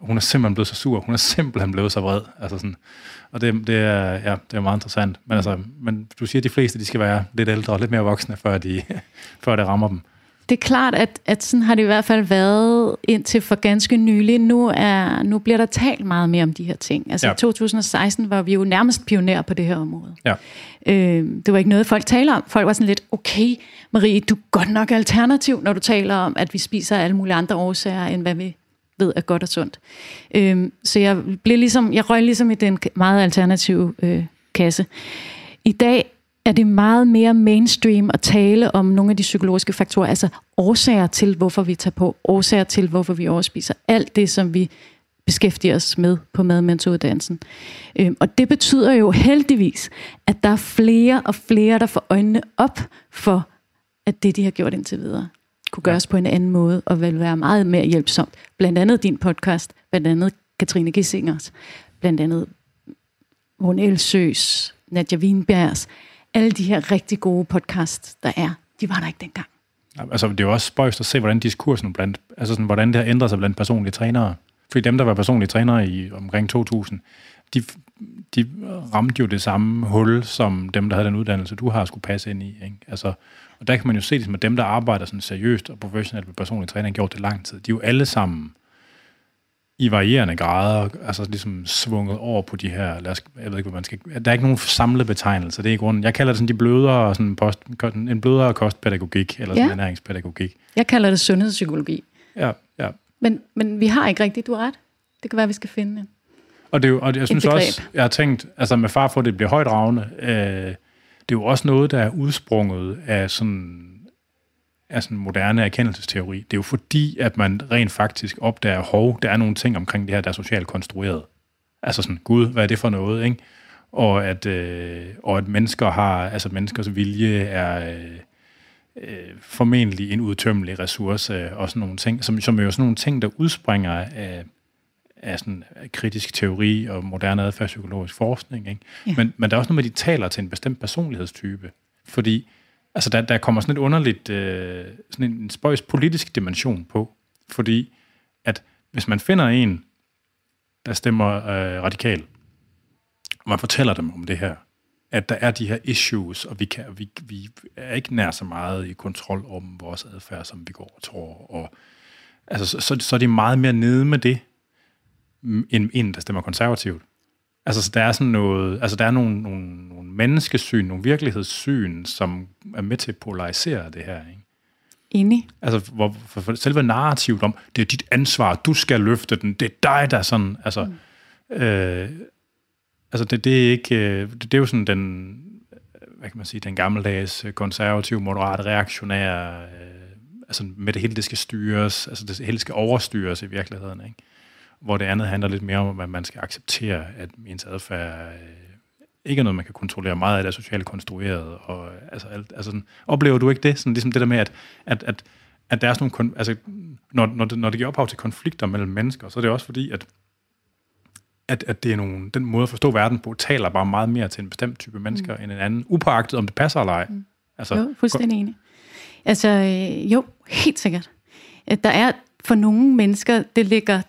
Hun er simpelthen blevet så sur, hun er simpelthen blevet så vred, altså sådan, og det, det, er, ja, det er meget interessant, men altså, men du siger, at de fleste, de skal være lidt ældre og lidt mere voksne, før, de, før det rammer dem. Det er klart, at, at sådan har det i hvert fald været indtil for ganske nylig. Nu, er, nu bliver der talt meget mere om de her ting. Altså ja. i 2016 var vi jo nærmest pioner på det her område. Ja. Øh, det var ikke noget, folk taler om. Folk var sådan lidt, okay, Marie, du er godt nok alternativ, når du taler om, at vi spiser alle mulige andre årsager, end hvad vi ved er godt og sundt. Øh, så jeg, blev ligesom, jeg røg ligesom i den meget alternative øh, kasse. I dag er det meget mere mainstream at tale om nogle af de psykologiske faktorer, altså årsager til, hvorfor vi tager på, årsager til, hvorfor vi overspiser. Alt det, som vi beskæftiger os med på madmandsuddannelsen. Øhm, og det betyder jo heldigvis, at der er flere og flere, der får øjnene op for, at det, de har gjort indtil videre, kunne gøres på en anden måde, og vil være meget mere hjælpsomt. Blandt andet din podcast, blandt andet Katrine Gissingers, blandt andet Rune Elsøs, Nadja Wienbergs, alle de her rigtig gode podcasts, der er, de var der ikke dengang. Altså, det er jo også spøjst at se, hvordan diskursen blandt, altså sådan, hvordan det har ændret sig blandt personlige trænere. Fordi dem, der var personlige trænere i omkring 2000, de, de ramte jo det samme hul, som dem, der havde den uddannelse, du har skulle passe ind i. Ikke? Altså, og der kan man jo se, at dem, der arbejder sådan seriøst og professionelt med personlige træning, har gjort det lang tid. De er jo alle sammen i varierende grader, altså ligesom svunget over på de her, lad os, jeg ved ikke, hvad man skal, der er ikke nogen samlet betegnelse, det er i grunden, jeg kalder det sådan de blødere, sådan post, en blødere kostpædagogik, eller sådan ja. ernæringspædagogik. Jeg kalder det sundhedspsykologi. Ja, ja. Men, men vi har ikke rigtigt, du har ret. Det kan være, vi skal finde en. Og, det er jo, og jeg synes også, jeg har tænkt, altså med far for, at det bliver højdragende, øh, det er jo også noget, der er udsprunget af sådan af sådan moderne erkendelsesteori. Det er jo fordi, at man rent faktisk opdager, hov, der er nogle ting omkring det her, der er socialt konstrueret. Altså sådan, gud, hvad er det for noget, ikke? Og at, øh, og at mennesker har, altså menneskers vilje er øh, øh formentlig en udtømmelig ressource og sådan nogle ting, som, som er jo sådan nogle ting, der udspringer af, af sådan kritisk teori og moderne adfærdspsykologisk forskning. Ikke? Ja. Men, men der er også noget med, at de taler til en bestemt personlighedstype. Fordi altså der, der kommer sådan et underligt, øh, sådan en spøjs politisk dimension på, fordi at hvis man finder en, der stemmer øh, radikal, og man fortæller dem om det her, at der er de her issues, og vi, kan, vi, vi er ikke nær så meget i kontrol om vores adfærd, som vi går og tror, og altså, så, så, så er de meget mere nede med det, end en, der stemmer konservativt. Altså, så der er sådan noget, altså der er nogle, nogle, nogle menneskesyn, nogle virkelighedssyn, som er med til at polarisere det her, ikke? Enig. Altså, hvor for, for selve narrativet om, det er dit ansvar, du skal løfte den, det er dig, der er sådan, altså, mm. øh, altså det, det er ikke, øh, det, det er jo sådan den, hvad kan man sige, den gammeldags øh, konservative, moderate, reaktionære, øh, altså med det hele, det skal styres, altså det hele skal overstyres i virkeligheden, ikke? Hvor det andet handler lidt mere om, at man skal acceptere, at ens adfærd øh, ikke er noget, man kan kontrollere. Meget af det er socialt konstrueret. Og, altså, alt, altså, sådan, oplever du ikke det? Sådan, ligesom det der med, at, at, at, at der er sådan nogle... Altså, når, når, det, når det giver ophav til konflikter mellem mennesker, så er det også fordi, at, at, at det er nogle, den måde at forstå verden på, taler bare meget mere til en bestemt type mennesker mm. end en anden, upåagtet om det passer eller ej. Mm. Altså, jo, fuldstændig enig. Altså, øh, jo, helt sikkert. Der er for nogle mennesker, det ligger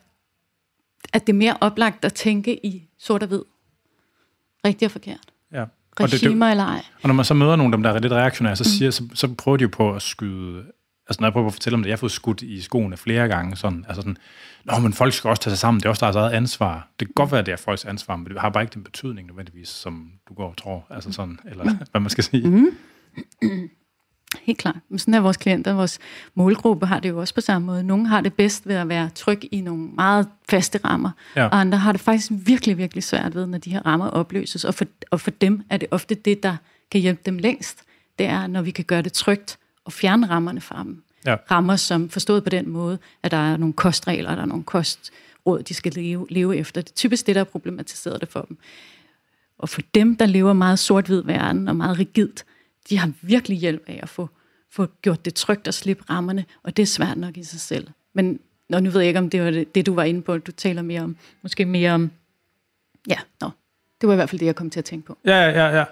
at det er mere oplagt at tænke i sort og hvid. Rigtig og forkert. Ja. Og Regimer det, det, eller ej. Og når man så møder nogle af dem, der er lidt reaktionære, så, mm. siger, så, så prøver de jo på at skyde... Altså når jeg prøver at fortælle om det, jeg har fået skudt i skoene flere gange, sådan, altså sådan, Nå, men folk skal også tage sig sammen, det er også deres eget ansvar. Det kan godt være, at det er folks ansvar, men det har bare ikke den betydning nødvendigvis, som du går og tror, altså sådan, eller mm. hvad man skal sige. Mm. Helt klart. Men sådan er vores klienter, vores målgruppe har det jo også på samme måde. Nogle har det bedst ved at være tryg i nogle meget faste rammer, ja. og andre har det faktisk virkelig, virkelig svært ved, når de her rammer opløses. Og for, og for dem er det ofte det, der kan hjælpe dem længst. Det er, når vi kan gøre det trygt og fjerne rammerne fra dem. Ja. Rammer, som forstået på den måde, at der er nogle kostregler, der er nogle kost råd, de skal leve, leve efter. Det er typisk det, der er problematiseret det for dem. Og for dem, der lever meget sort-hvid verden og meget rigidt, de har virkelig hjælp af at få, få gjort det trygt og slippe rammerne, og det er svært nok i sig selv. Men nå, nu ved jeg ikke, om det var det, det, du var inde på. Du taler mere om, måske mere om, ja, nå, det var i hvert fald det, jeg kom til at tænke på. Ja, ja, ja.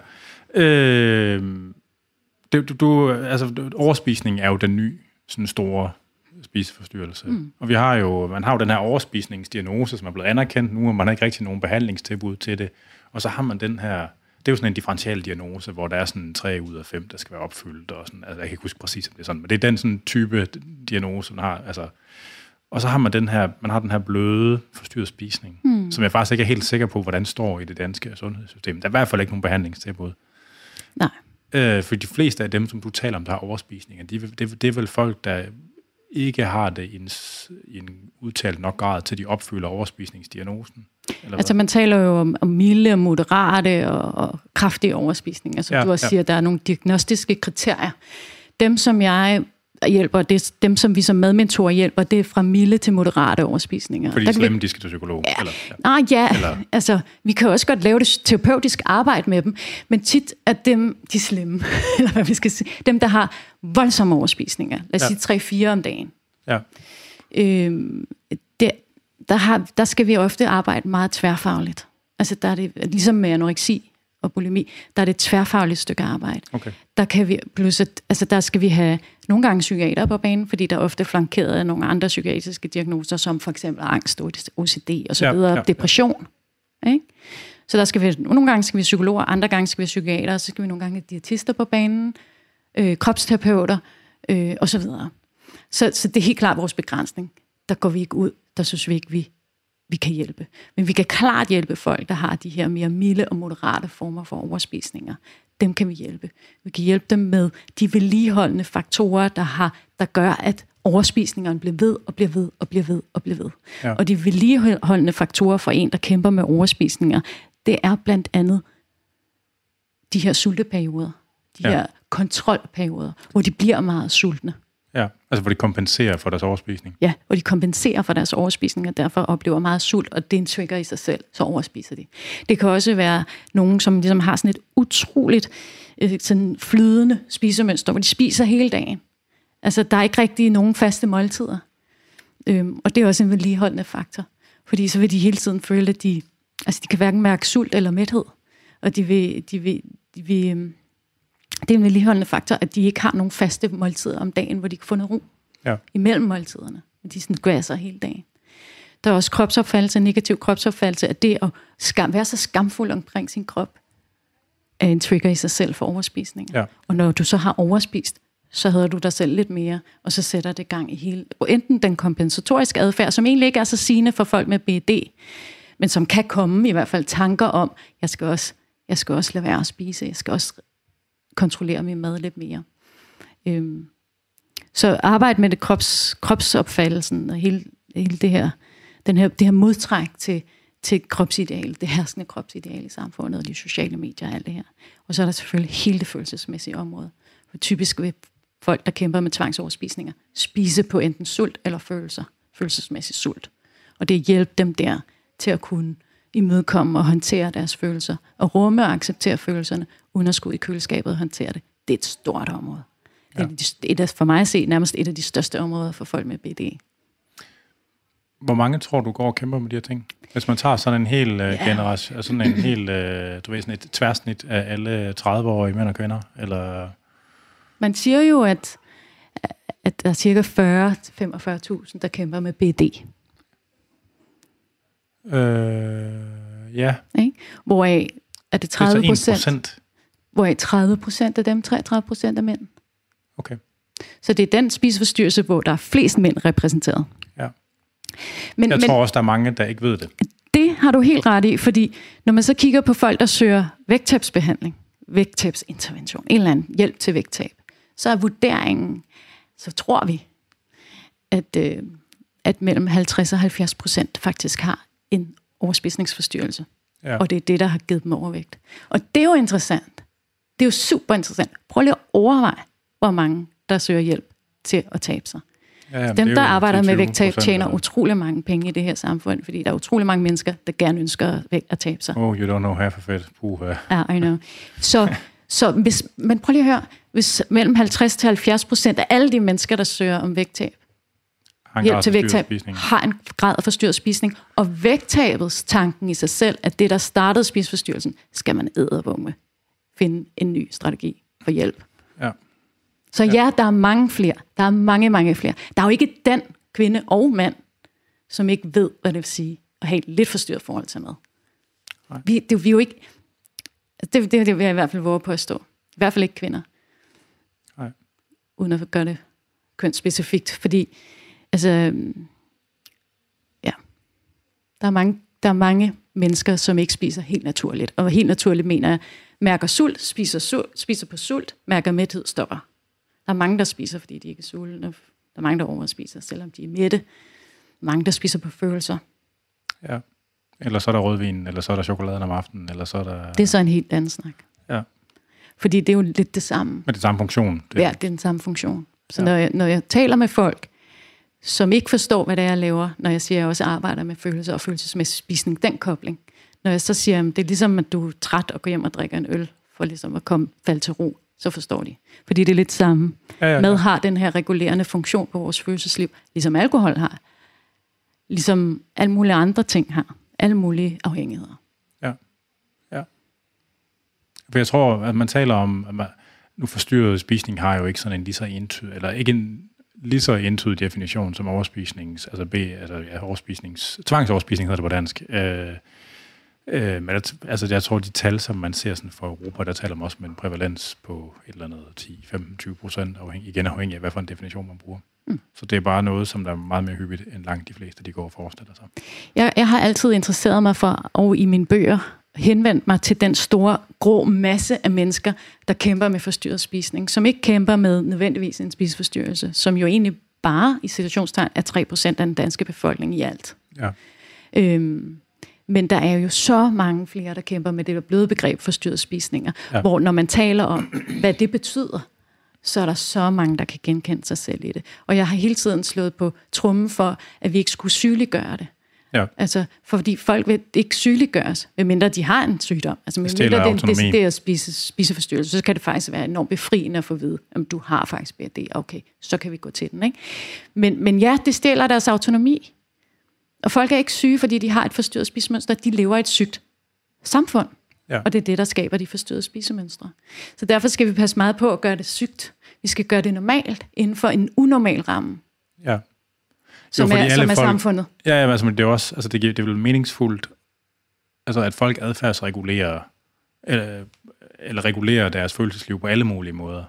Øh, det, du, du, altså, overspisning er jo den nye sådan store spiseforstyrrelse. Mm. Og vi har jo, man har jo den her overspisningsdiagnose, som er blevet anerkendt nu, og man har ikke rigtig nogen behandlingstilbud til det. Og så har man den her, det er jo sådan en differential diagnose, hvor der er sådan 3 ud af 5, der skal være opfyldt, og sådan, altså jeg kan ikke huske præcis, om det er sådan, men det er den sådan type diagnose, man har, altså, og så har man den her, man har den her bløde forstyrret spisning, mm. som jeg faktisk ikke er helt sikker på, hvordan står i det danske sundhedssystem. Der er i hvert fald ikke nogen behandlingstilbud. Nej. Øh, for de fleste af dem, som du taler om, der har overspisninger, de, det, det er vel folk, der ikke har det i en, i en udtalt nok grad, til de opfylder overspisningsdiagnosen? Eller altså hvad? man taler jo om, om milde moderate og, og kraftige overspisninger, så ja, du også ja. siger, at der er nogle diagnostiske kriterier. Dem, som jeg hjælper, det er dem, som vi som medmentorer hjælper, det er fra milde til moderate overspisninger. Fordi der slemme, vi, de skal til psykolog? Ja, eller, ja. Nej, ja, eller, altså, vi kan også godt lave det terapeutisk arbejde med dem, men tit er dem, de slemme, eller hvad vi skal sige, dem, der har voldsomme overspisninger, lad os ja. sige 3-4 om dagen. Ja. Øhm, det, der, har, der skal vi ofte arbejde meget tværfagligt. Altså der er det, ligesom med anoreksi, og bulimi, der er det et tværfagligt stykke arbejde. Okay. Der, kan vi, plus at, altså der skal vi have nogle gange psykiater på banen, fordi der er ofte flankeret af nogle andre psykiatriske diagnoser, som for eksempel angst, OCD og så videre, ja, ja, depression. Ja. Ikke? Så der skal vi, nogle gange skal vi psykologer, andre gange skal vi psykiater, og så skal vi nogle gange have diætister på banen, øh, kropsterapeuter øh, og så videre. Så, så det er helt klart vores begrænsning. Der går vi ikke ud, der synes vi ikke, vi vi kan hjælpe. Men vi kan klart hjælpe folk, der har de her mere milde og moderate former for overspisninger. Dem kan vi hjælpe. Vi kan hjælpe dem med de vedligeholdende faktorer, der, har, der gør, at overspisningerne bliver ved og bliver ved og bliver ved og bliver ved. Ja. Og de vedligeholdende faktorer for en, der kæmper med overspisninger, det er blandt andet de her sulteperioder. De ja. her kontrolperioder, hvor de bliver meget sultne. Altså hvor de kompenserer for deres overspisning. Ja, hvor de kompenserer for deres overspisning, og derfor oplever meget sult, og det er en trigger i sig selv, så overspiser de. Det kan også være nogen, som ligesom har sådan et utroligt øh, sådan flydende spisemønster, hvor de spiser hele dagen. Altså, der er ikke rigtig nogen faste måltider. Øhm, og det er også en vedligeholdende faktor. Fordi så vil de hele tiden føle, at de, altså de kan hverken mærke sult eller mæthed. Og de vil, de vil, de vil øhm, det er en vedligeholdende faktor, at de ikke har nogen faste måltider om dagen, hvor de kan få noget ro ja. imellem måltiderne. De sådan gasser hele dagen. Der er også kropsopfattelse, negativ kropsopfattelse, at det at skam, være så skamfuld omkring sin krop, er en trigger i sig selv for overspisning. Ja. Og når du så har overspist, så hedder du dig selv lidt mere, og så sætter det gang i hele, enten den kompensatoriske adfærd, som egentlig ikke er så sigende for folk med BD, men som kan komme i hvert fald tanker om, jeg skal også, jeg skal også lade være at spise, jeg skal også kontrollere min mad lidt mere. Øhm, så arbejde med det krops, kropsopfattelsen og hele, hele det her, den her, det her modtræk til, til kropsideal, det herskende kropsideal i samfundet, og de sociale medier og alt det her. Og så er der selvfølgelig hele det følelsesmæssige område. For typisk vil folk, der kæmper med tvangsoverspisninger, spise på enten sult eller følelser, følelsesmæssig sult. Og det hjælper dem der til at kunne imødekomme og håndtere deres følelser, og rumme og acceptere følelserne, skulle i køleskabet og håndtere det. Det er et stort område. Ja. Det er for mig at se nærmest et af de største områder for folk med BD. Hvor mange tror du går og kæmper med de her ting? Hvis man tager sådan en hel uh, ja. generation, altså sådan en hel, uh, du ved, sådan et tværsnit af alle 30-årige mænd og kvinder, eller... Man siger jo, at, at der er cirka 40-45.000, der kæmper med BD. Øh, ja. Ikke? Hvoraf er det 30 det er procent? Hvoraf 30 procent af dem, 33 procent af mænd. Okay. Så det er den spiseforstyrrelse, hvor der er flest mænd repræsenteret. Ja. Men, jeg men, tror også, der er mange, der ikke ved det. Det har du helt ret i, fordi når man så kigger på folk, der søger vægttabsbehandling, vægttabsintervention, en eller anden hjælp til vægttab, så er vurderingen, så tror vi, at, øh, at mellem 50 og 70 procent faktisk har en overspisningsforstyrrelse. Ja. Og det er det, der har givet dem overvægt. Og det er jo interessant. Det er jo super interessant. Prøv lige at overveje, hvor mange, der søger hjælp til at tabe sig. Ja, Dem, er der arbejder med 10-20% vægttab, tjener utrolig mange penge i det her samfund, fordi der er utrolig mange mennesker, der gerne ønsker at væk- at tabe sig. Oh, you don't know half of it. Puh, ja. I know. Så, så hvis, men prøv lige at høre, hvis mellem 50 til 70 procent af alle de mennesker, der søger om vægttab, Har en hjælp til vægttab, spisning. har en grad af forstyrret spisning, og vægttabets tanken i sig selv, at det, der startede spiseforstyrrelsen, skal man ædervumme. Finde en ny strategi for hjælp. Ja. Så ja, der er mange flere. Der er mange, mange flere. Der er jo ikke den kvinde og mand, som ikke ved, hvad det vil sige at have et lidt forstyrret forhold til mad. Nej. Vi, det, vi er jo ikke... Det, det, det vil jeg i hvert fald våge på at stå. I hvert fald ikke kvinder. Nej. Uden at gøre det kønsspecifikt. Fordi, altså... Ja. Der er mange, der er mange mennesker, som ikke spiser helt naturligt. Og helt naturligt mener jeg, mærker sult, spiser, sult, spiser på sult, mærker mæthed, stopper. Der er mange, der spiser, fordi de ikke er sultne. Der er mange, der overspiser, selvom de er mætte. Mange, der spiser på følelser. Ja. Eller så er der rødvin, eller så er der chokoladen om aftenen, eller så er der... Det er så en helt anden snak. Ja. Fordi det er jo lidt det samme. Med det samme funktion. Det, Ja, det er den samme funktion. Så Ja. når, jeg, når jeg taler med folk, som ikke forstår, hvad det er, jeg laver, når jeg siger, at jeg også arbejder med følelser og følelsesmæssig spisning, den kobling. Når jeg så siger, at det er ligesom, at du er træt og går hjem og drikker en øl, for ligesom at komme falde til ro, så forstår de. Fordi det er lidt samme. ja, ja, Mad har den her regulerende funktion på vores følelsesliv, ligesom alkohol har. Ligesom alle mulige andre ting har. Alle mulige afhængigheder. For jeg tror, at man taler om, at man, nu forstyrret spisning har jo ikke sådan en lige så entydig, eller ikke en lige så entydig definition som overspisnings, altså B, altså ja, overspisnings, tvangsoverspisning hedder det på dansk. Øh, øh, men altså, jeg tror, de tal, som man ser sådan for Europa, der taler man også med en prævalens på et eller andet 10-15-20 procent, afhængig, igen afhængig af, hvad for en definition man bruger. Mm. Så det er bare noget, som der er meget mere hyppigt, end langt de fleste, de går og forestiller sig. Jeg, jeg har altid interesseret mig for, og i mine bøger, henvendt mig til den store, grå masse af mennesker, der kæmper med forstyrret spisning, som ikke kæmper med nødvendigvis en spiseforstyrrelse, som jo egentlig bare i situationstegn er 3% af den danske befolkning i alt. Ja. Øhm, men der er jo så mange flere, der kæmper med det bløde begreb forstyrret spisninger, Ja. hvor når man taler om, hvad det betyder, så er der så mange, der kan genkende sig selv i det. Og jeg har hele tiden slået på trummen for, at vi ikke skulle sygeliggøre det. Ja. Altså, fordi folk vil ikke sygeliggøres, medmindre de har en sygdom. Altså, stjæler medmindre det er en decideret spise, spiseforstyrrelse, så kan det faktisk være enormt befriende at få at vide, at du har faktisk BRD. Okay, så kan vi gå til den. Ikke? Men, men ja, det stjæler deres autonomi. Og folk er ikke syge, fordi de har et forstyrret spisemønster. De lever i et sygt samfund. Ja. Og det er det, der skaber de forstyrrede spisemønstre. Så derfor skal vi passe meget på at gøre det sygt. Vi skal gøre det normalt inden for en unormal ramme, ja. som, fordi er, alle som er folk- samfundet. Ja, ja altså, men det er også, altså det, giver, det er vel meningsfuldt, altså at folk adfærdsregulerer, eller, eller regulerer deres følelsesliv på alle mulige måder.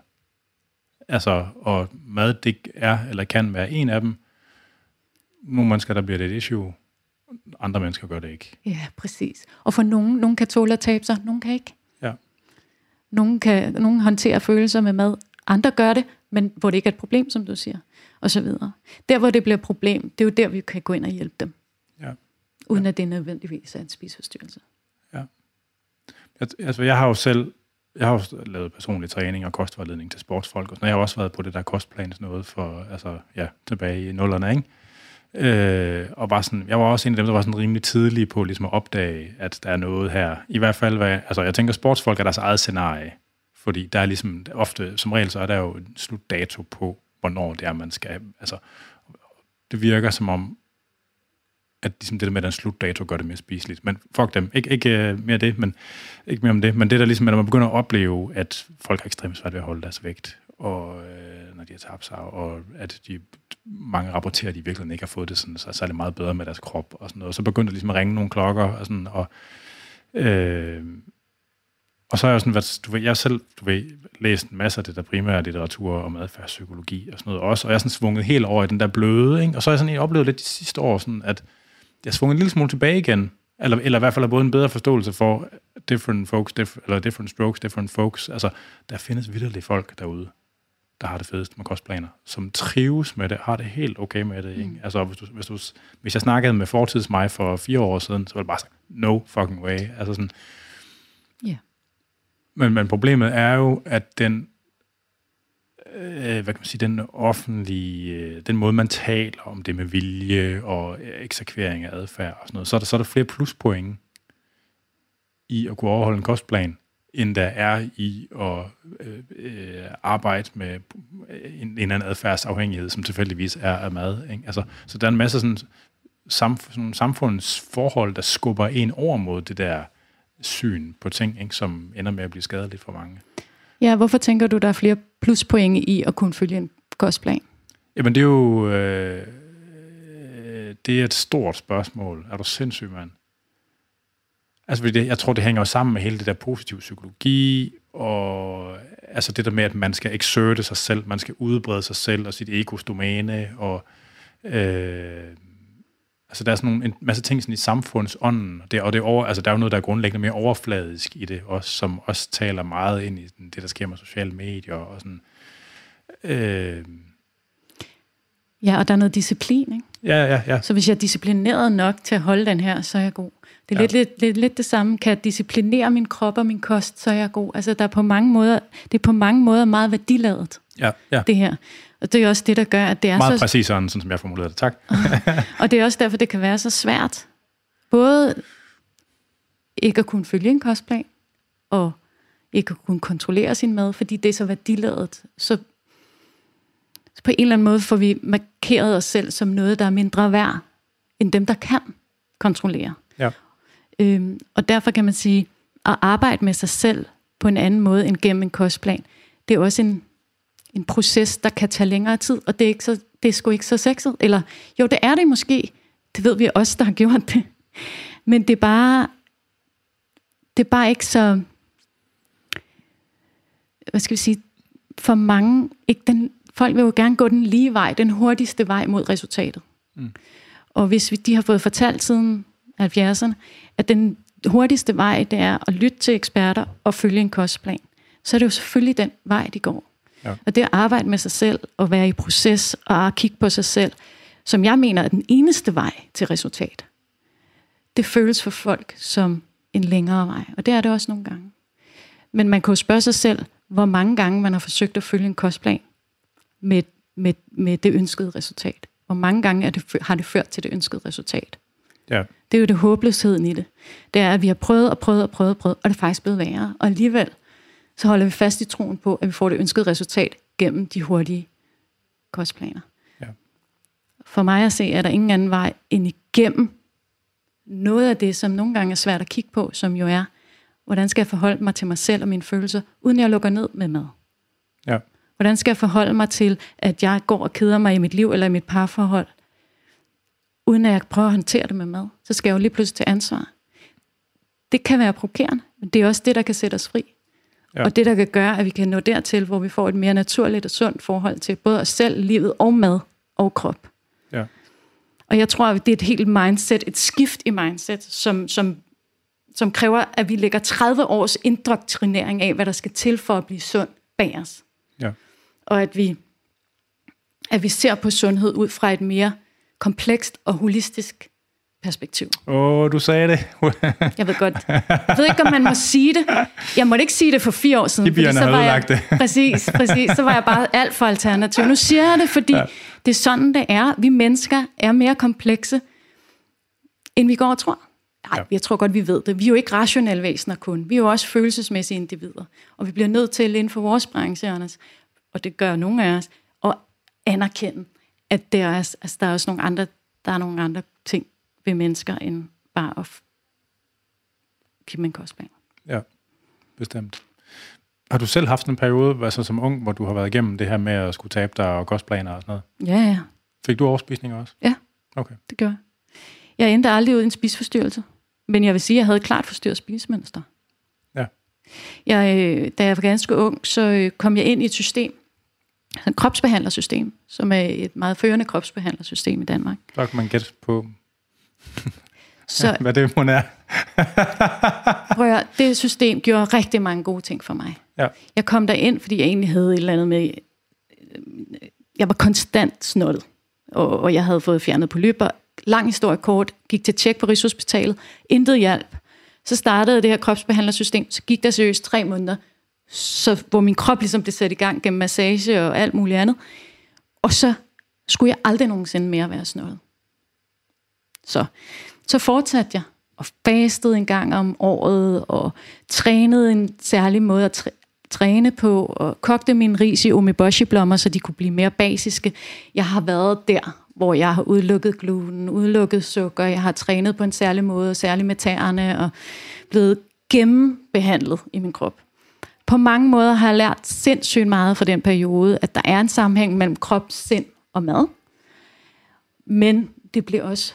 Altså, og mad, det er, eller kan være en af dem. Nogle mennesker, der bliver det et issue. Andre mennesker gør det ikke. Ja, præcis. Og for nogen, nogen kan tåle at tabe sig, nogen kan ikke. Ja. Nogen, kan, nogen håndterer følelser med mad, andre gør det, men hvor det ikke er et problem, som du siger, og så videre. Der, hvor det bliver et problem, det er jo der, vi kan gå ind og hjælpe dem, Ja. uden at det nødvendigvis er en spiseforstyrrelse. Jeg, altså, jeg har jo selv, jeg har jo lavet personlig træning og kostvejledning til sportsfolk, og sådan, jeg har også været på det der kostplans noget for, altså, ja, tilbage i nullerne, ikke? Øh, og var sådan, jeg var også en af dem, der var sådan rimelig tidlig på ligesom at opdage, at der er noget her. I hvert fald, hvad, altså jeg tænker, sportsfolk er deres eget scenarie. Fordi der er ligesom, ofte, som regel, så er der jo en slutdato på, hvornår det er, man skal, altså, det virker som om, at ligesom det der med, at den slutdato gør det mere spiseligt. Men fuck dem. Ik- ikke uh, mere det, men ikke mere om det. Men det der ligesom, at man begynder at opleve, at folk har ekstremt svært ved at holde deres vægt, og øh, når de har tabt sig, og at de, mange rapporterer, at de virkelig ikke har fået det sådan, så særlig meget bedre med deres krop, og sådan noget. Så begyndte der ligesom at ringe nogle klokker, og sådan, og, øh, og så har jeg sådan været, du ved, jeg selv, du ved, læst en masse af det der primære litteratur om adfærdspsykologi og sådan noget også, og jeg er sådan svunget helt over i den der bløde, ikke? og så har jeg sådan oplevet lidt de sidste år, sådan at jeg er svunget en lille smule tilbage igen, eller, eller i hvert fald har både en bedre forståelse for different folks, diff, eller different strokes, different folks, altså der findes vidderlige folk derude, der har det fedeste med kostplaner, som trives med det, har det helt okay med det. Ikke? Altså, hvis, du, hvis, du, hvis jeg snakkede med fortids mig for fire år siden, så var det bare sådan, no fucking way. Altså sådan, Ja. men, men problemet er jo, at den, øh, hvad kan man sige, den offentlige, øh, den måde, man taler om det med vilje og eksekvering af adfærd og sådan noget, så er der, så er der flere pluspoint i at kunne overholde en kostplan, end der er i at øh, øh, arbejde med en, en eller anden adfærdsafhængighed, som tilfældigvis er af mad. Ikke? Altså, så der er en masse sådan, samf- sådan samfundsforhold, der skubber en over mod det der syn på ting, ikke? som ender med at blive skadeligt for mange. Ja, hvorfor tænker du, der er flere pluspoint i at kunne følge en kostplan? Jamen det er jo øh, det er et stort spørgsmål. Er du sindssyg, mand? Altså, det, jeg tror, det hænger jo sammen med hele det der positive psykologi, og altså det der med, at man skal exerte sig selv, man skal udbrede sig selv og sit egos domæne, og øh, altså der er sådan nogle, en masse ting sådan i samfundsånden, og det, og det over, altså der er jo noget, der er grundlæggende mere overfladisk i det, også, som også taler meget ind i det, der sker med sociale medier, og sådan, øh, Ja, og der er noget disciplin, ikke? Ja, ja, ja. Så hvis jeg er disciplineret nok til at holde den her, så er jeg god. Det er ja. lidt, lidt, lidt, lidt det samme. Kan jeg disciplinere min krop og min kost, så er jeg god. Altså, der er på mange måder, det er på mange måder meget værdiladet, ja, ja. det her. Og det er også det, der gør, at det er meget så... præcis sådan, sådan, som jeg formulerede det. Tak. og det er også derfor, det kan være så svært. Både ikke at kunne følge en kostplan, og ikke at kunne kontrollere sin mad, fordi det er så værdiladet. Så så på en eller anden måde får vi markeret os selv som noget, der er mindre værd, end dem, der kan kontrollere. Øhm, og derfor kan man sige, at arbejde med sig selv på en anden måde end gennem en kostplan, det er også en, en proces, der kan tage længere tid, og det er, ikke så, det er sgu ikke så sexet. Eller jo, det er det måske. Det ved vi også, der har gjort det. Men det er bare, det er bare ikke så, hvad skal vi sige, for mange ikke den folk vil jo gerne gå den lige vej, den hurtigste vej mod resultatet. Mm. Og hvis vi, de har fået fortalt siden 70'erne, at den hurtigste vej, det er at lytte til eksperter og følge en kostplan, så er det jo selvfølgelig den vej, de går. Ja. Og det at arbejde med sig selv, og være i proces, og at kigge på sig selv, som jeg mener er den eneste vej til resultat. Det føles for folk som en længere vej, og det er det også nogle gange. Men man kan jo spørge sig selv, hvor mange gange man har forsøgt at følge en kostplan, med, med, med det ønskede resultat. Hvor mange gange er det, har det ført til det ønskede resultat? Ja. Det er jo det håbløsheden i det. Det er, at vi har prøvet og prøvet og prøvet og prøvet, og det er faktisk blevet værre. Og alligevel, så holder vi fast i troen på, at vi får det ønskede resultat gennem de hurtige kostplaner. Ja. For mig at se, er der ingen anden vej end igennem noget af det, som nogle gange er svært at kigge på, som jo er, hvordan skal jeg forholde mig til mig selv og mine følelser, uden jeg lukker ned med mad. Ja. Hvordan skal jeg forholde mig til, at jeg går og keder mig i mit liv eller i mit parforhold, uden at jeg prøver at håndtere det med mad? Så skal jeg jo lige pludselig tage ansvar. Det kan være provokerende, men det er også det, der kan sætte os fri. Ja. Og det, der kan gøre, at vi kan nå dertil, hvor vi får et mere naturligt og sundt forhold til både os selv, livet og mad og krop. Ja. Og jeg tror, at det er et helt mindset, et skift i mindset, som, som, som kræver, at vi lægger 30 års indoktrinering af, hvad der skal til for at blive sund bag os. Ja. Og at vi, at vi ser på sundhed ud fra et mere komplekst og holistisk perspektiv. Åh, oh, du sagde det. jeg ved godt. Jeg ved ikke, om man må sige det. Jeg måtte ikke sige det for fire år siden. Fordi så var jeg, det. præcis, præcis. Så var jeg bare alt for alternativ. Nu siger jeg det, fordi ja. det er sådan, det er. Vi mennesker er mere komplekse, end vi går og tror. Nej, ja. jeg tror godt, vi ved det. Vi er jo ikke rationelle væsener kun. Vi er jo også følelsesmæssige individer. Og vi bliver nødt til inden for vores branche, Anders, og det gør nogle af os, at anerkende, at der er, altså, der er også nogle andre, der er nogle andre ting ved mennesker, end bare at give dem en kostplan. Ja, bestemt. Har du selv haft en periode altså som ung, hvor du har været igennem det her med at skulle tabe dig og kostplaner og sådan noget? Ja, ja. Fik du overspisning også? Ja, okay. det gør jeg. Jeg endte aldrig ud i en spisforstyrrelse. Men jeg vil sige, at jeg havde klart forstyrret spisemønster. Ja. Jeg, øh, da jeg var ganske ung, så øh, kom jeg ind i et system, kropsbehandlersystem, som er et meget førende kropsbehandlersystem i Danmark. Så kan man gætte på, så, hvad det må er. prøv at, det system gjorde rigtig mange gode ting for mig. Ja. Jeg kom der ind, fordi jeg egentlig havde et eller andet med... Øh, jeg var konstant snottet, og, og jeg havde fået fjernet polypper lang historie kort, gik til tjek på Rigshospitalet, intet hjælp. Så startede det her kropsbehandlersystem, så gik der seriøst tre måneder, så, hvor min krop ligesom blev sat i gang gennem massage og alt muligt andet. Og så skulle jeg aldrig nogensinde mere være sådan. Så, så fortsatte jeg og fastede en gang om året og trænede en særlig måde at træne på og kogte min ris i umeboshi-blommer, så de kunne blive mere basiske. Jeg har været der, hvor jeg har udelukket gluten, udelukket sukker, jeg har trænet på en særlig måde, særligt med tæerne og blevet gennembehandlet i min krop. På mange måder har jeg lært sindssygt meget fra den periode, at der er en sammenhæng mellem krop, sind og mad. Men det blev også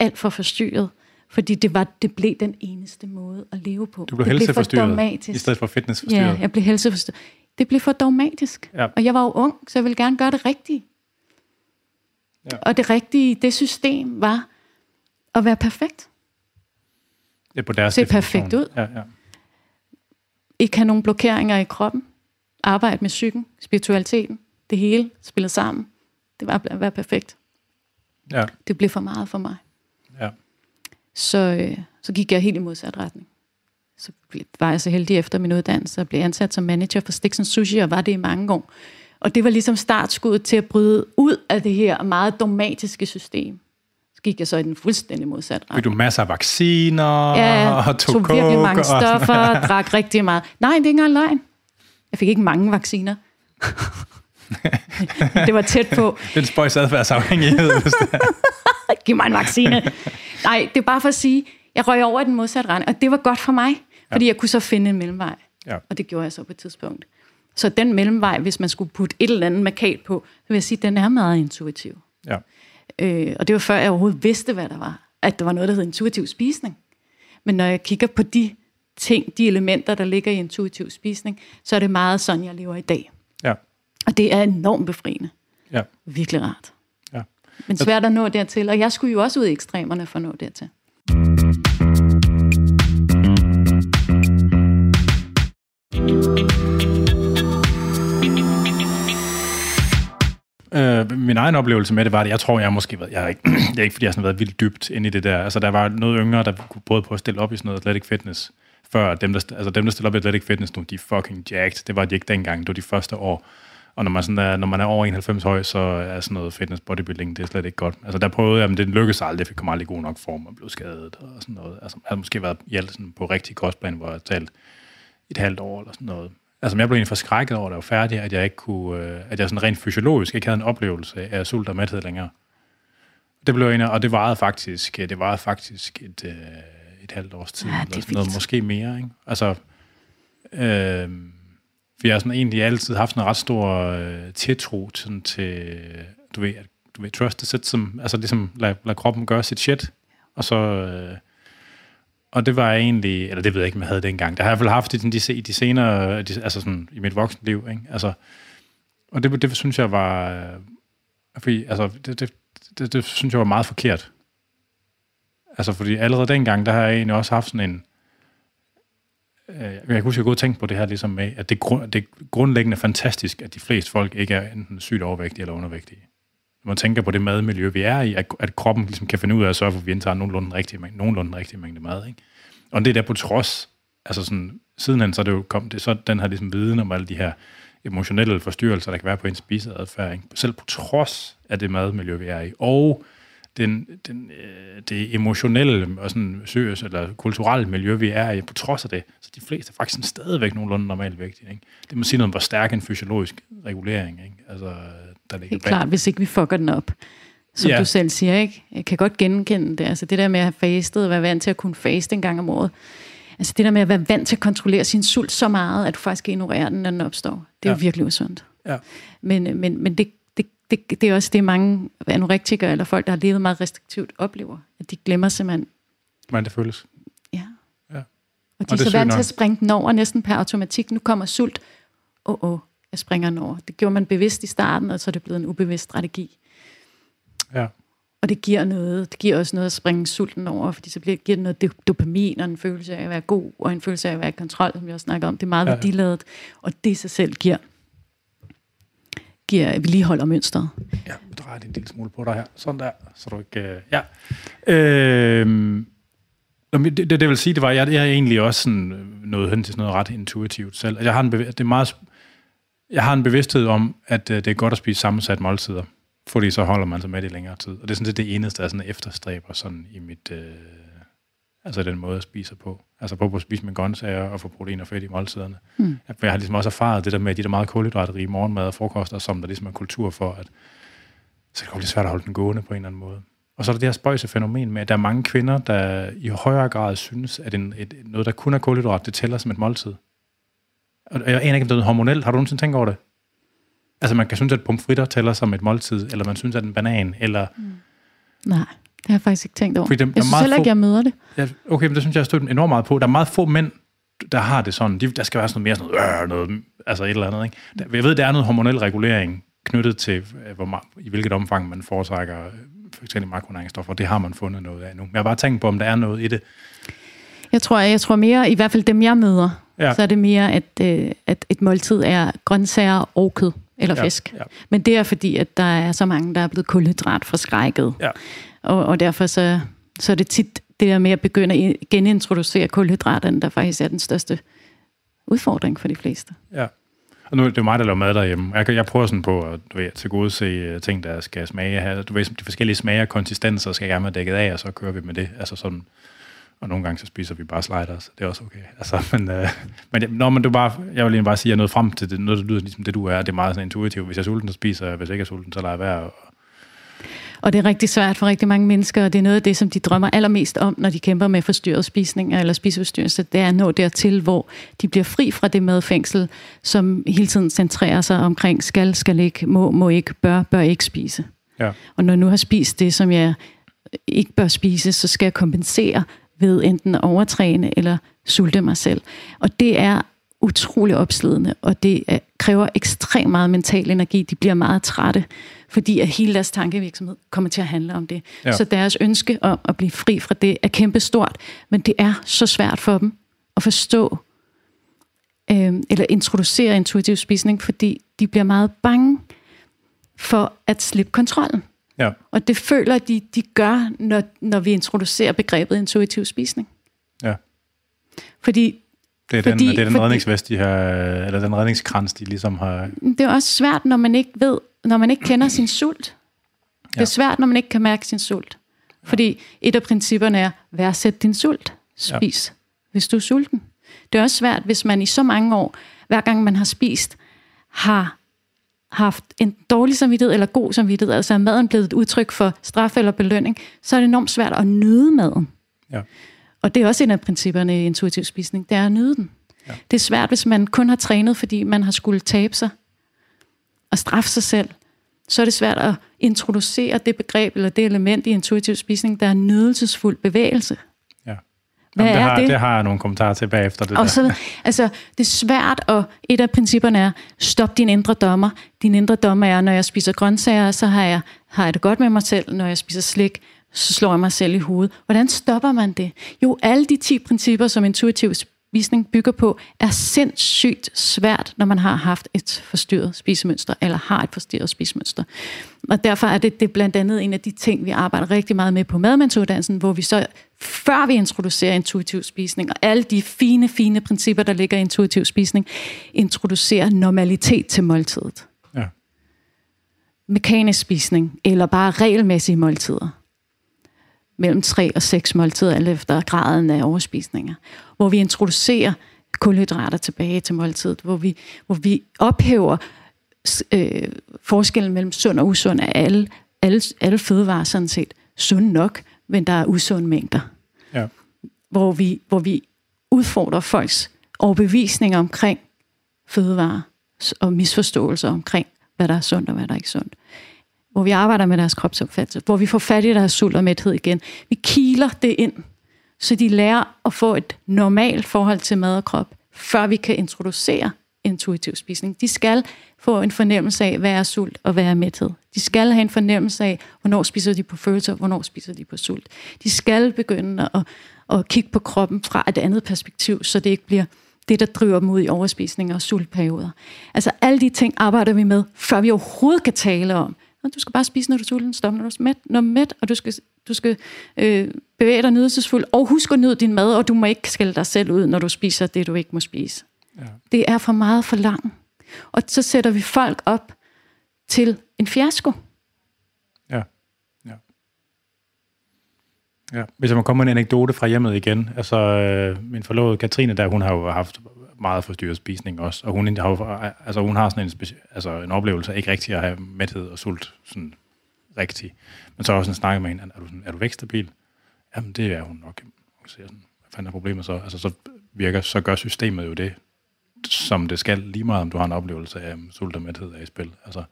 alt for forstyrret, fordi det, var, det blev den eneste måde at leve på. Du blev det helseforstyrret i stedet for fitnessforstyrret. Ja, jeg blev helseforstyrret. Det blev for dogmatisk. Ja. Og jeg var jo ung, så jeg ville gerne gøre det rigtige. Ja. Og det rigtige, det system var at være perfekt. Det på deres Se perfekt ud. Ja, ja. Ikke have nogen blokeringer i kroppen. Arbejde med psyken, spiritualiteten. Det hele spillet sammen. Det var at være perfekt. Ja. Det blev for meget for mig. Ja. Så, øh, så gik jeg helt i modsat retning. Så var jeg så heldig efter min uddannelse at blive ansat som manager for Stixon Sushi, og var det i mange år. Og det var ligesom startskuddet til at bryde ud af det her meget dogmatiske system. Gik jeg så i den fuldstændig modsatte retning. Fik du masser af vacciner? Ja, og tog, tog virkelig mange stoffer, drak rigtig meget. Nej, det er ikke engang løgn. Jeg fik ikke mange vacciner. det var tæt på. Den spøjs adfærdsafhængighed. Hvis det er. Giv mig en vaccine. Nej, det er bare for at sige, jeg røg over i den modsatte rende, og det var godt for mig, fordi ja. jeg kunne så finde en mellemvej. Ja. Og det gjorde jeg så på et tidspunkt. Så den mellemvej, hvis man skulle putte et eller andet markat på, så vil jeg sige, at den er meget intuitiv. Ja. Øh, og det var før jeg overhovedet vidste, hvad der var. At der var noget, der hed intuitiv spisning. Men når jeg kigger på de ting, de elementer, der ligger i intuitiv spisning, så er det meget sådan, jeg lever i dag. Ja. Og det er enormt befriende. Ja. Virkelig rart. Ja. Men svært at nå dertil. Og jeg skulle jo også ud i ekstremerne for at nå dertil. Øh, min egen oplevelse med det var, at jeg tror, jeg måske været, jeg er ikke, jeg er ikke fordi jeg har været vildt dybt inde i det der. Altså, der var noget yngre, der kunne prøve på at stille op i sådan noget athletic fitness, før dem, der, altså dem, der stiller op i athletic fitness nu, de er fucking jacked. Det var de ikke dengang, det var de første år. Og når man, sådan er, når man er over 91 høj, så er sådan noget fitness bodybuilding, det er slet ikke godt. Altså der prøvede jeg, men det lykkedes aldrig, jeg fik kom aldrig god nok form og blev skadet og sådan noget. Altså jeg havde måske været i alt sådan på rigtig kostplan, hvor jeg talt et halvt år eller sådan noget. Altså jeg blev egentlig forskrækket over, at jeg var færdig, at jeg ikke kunne, øh, at jeg sådan rent fysiologisk ikke havde en oplevelse af sult og mæthed længere. Det blev en, og det varede faktisk, det varede faktisk et, øh, et halvt års tid, ja, eller sådan noget, måske mere. Ikke? Altså, øh, vi har sådan egentlig altid haft en ret stor øh, tiltro sådan til, du ved, at, du ved, trust the system, altså ligesom lad, lad kroppen gøre sit shit, og så, øh, og det var egentlig, eller det ved jeg ikke, om jeg havde dengang, det har jeg i hvert fald haft i de, de senere, de, altså sådan i mit voksenliv, ikke? Altså, og det, det synes jeg var, øh, fordi, altså, det, det, det, det synes jeg var meget forkert. Altså, fordi allerede dengang, der har jeg egentlig også haft sådan en, øh, jeg kan huske, jeg godt tænke på det her ligesom med, at det, grund, det er grundlæggende fantastisk, at de fleste folk ikke er enten sygt overvægtige eller undervægtige. Når man tænker på det madmiljø, vi er i, at, at kroppen ligesom kan finde ud af at sørge for, at vi indtager nogenlunde den rigtige, nogenlunde den rigtige mængde mad. Ikke? Og det der på trods, altså sådan, sidenhen så er det jo kom, det, så den her ligesom viden om alle de her emotionelle forstyrrelser, der kan være på en spiseadfærd, ikke? selv på trods af det madmiljø, vi er i, og den, den, øh, det emotionelle og sådan søs, eller kulturelle miljø, vi er i, på trods af det, så de fleste er faktisk stadigvæk nogenlunde normalt vægtige. Ikke? Det må sige noget om, hvor stærk en fysiologisk regulering, ikke? Altså, der ligger Helt klart, hvis ikke vi fucker den op. Som ja. du selv siger, ikke? Jeg kan godt genkende det. Altså det der med at have fastet, være vant til at kunne faste en gang om året. Altså det der med at være vant til at kontrollere sin sult så meget, at du faktisk ignorerer den, når den opstår. Det er ja. jo virkelig usundt. Ja. Men, men, men det, det, det er også det, mange anorektikere eller folk, der har levet meget restriktivt, oplever. At de glemmer simpelthen. Hvordan det føles. Ja. ja. Og de og er så vant til at springe den over næsten per automatik. Nu kommer sult. Åh, oh, oh, jeg springer den over. Det gjorde man bevidst i starten, og så er det blevet en ubevidst strategi. Ja. Og det giver noget. Det giver også noget at springe sulten over, fordi så bliver, giver det noget dopamin og en følelse af at være god, og en følelse af at være i kontrol, som vi også snakker om. Det er meget ja. værdiladet, og det sig selv giver giver vedligeholder mønstret. Ja, du drejer det en lille smule på dig her. Sådan der, så du ikke... Øh, ja. Øh, Det, det, det vil sige, det var, jeg, jeg er egentlig også sådan, øh, nået hen til sådan noget ret intuitivt selv. Jeg har en, bev- det er meget, jeg har en bevidsthed om, at øh, det er godt at spise sammensat måltider, fordi så holder man sig med det i længere tid. Og det er sådan set det eneste, jeg sådan efterstræber sådan i mit, øh, altså den måde, jeg spiser på. Altså på at spise med grøntsager og få protein og fedt i måltiderne. Mm. Jeg, har ligesom også erfaret det der med de der meget kulhydratrige morgenmad og frokoster, som der ligesom er kultur for, at så det er svært at holde den gående på en eller anden måde. Og så er der det her spøjse fænomen med, at der er mange kvinder, der i højere grad synes, at en, et, noget, der kun er kulhydrat, det tæller som et måltid. Og jeg aner ikke, om det er hormonelt. Har du nogensinde tænkt over det? Altså, man kan synes, at pomfritter tæller som et måltid, eller man synes, at en banan, eller... Mm. Nej, det har jeg faktisk ikke tænkt over. Fordi der jeg er synes heller ikke, få- jeg møder det. Ja, okay, men det synes jeg, jeg støtter enormt meget på. Der er meget få mænd, der har det sådan. De, der skal være sådan noget mere sådan noget, øh, noget altså et eller andet. Ikke? Der, jeg ved, der er noget hormonel regulering knyttet til, øh, hvor meget, i hvilket omfang man foretrækker øh, forskellige makronæringsstoffer. Det har man fundet noget af nu. Men jeg har bare tænkt på, om der er noget i det. Jeg tror, jeg tror mere, i hvert fald dem, jeg møder, Ja. så er det mere, at, øh, at et måltid er grøntsager og kød eller Ja, fisk. ja. Men det er fordi, at der er så mange, der er blevet kulhydrat forskrækket. Ja. Og, og derfor så, så er det tit det der med at begynde at genintroducere kulhydraterne, der faktisk er den største udfordring for de fleste. Ja. Og nu er det mig, der laver mad derhjemme. Jeg, jeg prøver sådan på at du ved, til gode se ting, der skal smage. Her. Du ved, de forskellige smager og konsistenser skal jeg gerne have dækket af, og så kører vi med det. Altså sådan, og nogle gange så spiser vi bare sliders. Det er også okay. Altså, men, øh, men, når man du bare, jeg vil egentlig bare sige, at jeg er nået frem til det, noget, der lyder ligesom det, du er. Det er meget sådan intuitivt. Hvis jeg er sulten, så spiser jeg. Hvis jeg ikke er sulten, så lader jeg være. Og, det er rigtig svært for rigtig mange mennesker, og det er noget af det, som de drømmer allermest om, når de kæmper med forstyrret spisning eller spiseforstyrrelse, det er at nå dertil, hvor de bliver fri fra det madfængsel, som hele tiden centrerer sig omkring skal, skal ikke, må, må ikke, bør, bør ikke spise. ja. Og når jeg nu har spist det, som jeg ikke bør spise, så skal jeg kompensere ved enten at overtræne eller sulte mig selv. Og det er utrolig opslidende, og det er, kræver ekstremt meget mental energi. De bliver meget trætte, fordi at hele deres tankevirksomhed kommer til at handle om det. Ja. Så deres ønske om at blive fri fra det er kæmpestort, men det er så svært for dem at forstå øh, eller introducere intuitiv spisning, fordi de bliver meget bange for at slippe kontrollen. Ja. Og det føler de, de gør, når, når vi introducerer begrebet intuitiv spisning. ja. Fordi Det er, den, Fordi- det er den fordi- redningsvest, de har, eller den redningskrans, de ligesom har... det er også svært, når man ikke ved, når man ikke kender sin sult. Det Ja. er svært, når man ikke kan mærke sin sult. Fordi et af principperne er, værdsæt din sult. Spis, ja. hvis du er sulten. Det er også svært, hvis man i så mange år, hver gang man har spist, har haft en dårlig samvittighed eller god samvittighed, altså er maden blevet et udtryk for straf eller belønning, så er det enormt svært at nyde maden. Ja. Og det er også en af principperne i intuitiv spisning, det er at nyde den. Ja. Det er svært, hvis man kun har trænet, fordi man har skulle tabe sig og straffe sig selv. Så er det svært at introducere det begreb eller det element i intuitiv spisning, der er nydelsesfuld bevægelse. Hvad Jamen, det, er har, det? det har jeg nogle kommentarer til bagefter. Det Og der. så, altså, det er svært, og et af principperne er, stop din indre dommer. Din indre dommer er, når jeg spiser grøntsager, så har jeg, har jeg det godt med mig selv. Når jeg spiser slik, så slår jeg mig selv i hovedet. Hvordan stopper man det? Jo, alle de 10 principper, som intuitiv spisning bygger på, er sindssygt svært, når man har haft et forstyrret spisemønster, eller har et forstyrret spisemønster. Og derfor er det, det er blandt andet en af de ting, vi arbejder rigtig meget med på madmandsuddannelsen, hvor vi så, før vi introducerer intuitiv spisning, og alle de fine, fine principper, der ligger i intuitiv spisning, introducerer normalitet til måltidet. Ja. Mekanisk spisning, eller bare regelmæssige måltider. Mellem tre og seks måltider, alt efter graden af overspisninger. Hvor vi introducerer kulhydrater tilbage til måltidet, hvor vi, hvor vi ophæver øh, forskellen mellem sund og usund af alle, alle, alle fødevarer sådan set sunde nok, men der er usunde mængder. Ja. Hvor vi, hvor vi udfordrer folks overbevisninger omkring fødevarer og misforståelser omkring, hvad der er sundt og hvad der er ikke sundt. Hvor vi arbejder med deres kropsopfattelse, hvor vi får fat i deres sult og mæthed igen. Vi kiler det ind, så de lærer at få et normalt forhold til mad og krop, før vi kan introducere intuitiv spisning. De skal få en fornemmelse af, hvad er sult og hvad er mæthed. De skal have en fornemmelse af, hvornår spiser de på følelser, hvornår spiser de på sult. De skal begynde at, at kigge på kroppen fra et andet perspektiv, så det ikke bliver det, der driver dem ud i overspisning og sultperioder. Altså alle de ting arbejder vi med, før vi overhovedet kan tale om. Du skal bare spise, når du er sulten, stoppe, når du er mæt, når du er mæt, og du skal Du skal øh, bevæge dig nydelsesfuldt, og husk at nyde din mad, og du må ikke skælde dig selv ud, når du spiser det, du ikke må spise. Ja. Det er for meget for langt. Og så sætter vi folk op til en fiasko. Ja. ja. Ja, hvis jeg må komme med en anekdote fra hjemmet igen. Altså, øh, min forlovede Katrine, der, hun har jo haft meget forstyrret spisning også, og hun har, altså, hun har sådan en, speci- altså, en oplevelse af ikke rigtig at have mæthed og sult sådan rigtig. Men så har jeg også sådan snakket med hende, er du, sådan, er du vækstabil? Jamen, det er hun nok. Hun siger sådan, hvad fanden er problemet så? Altså, så virker, så gør systemet jo det, som det skal, lige meget om du har en oplevelse af mm, sult og mæthed er i spil. Altså,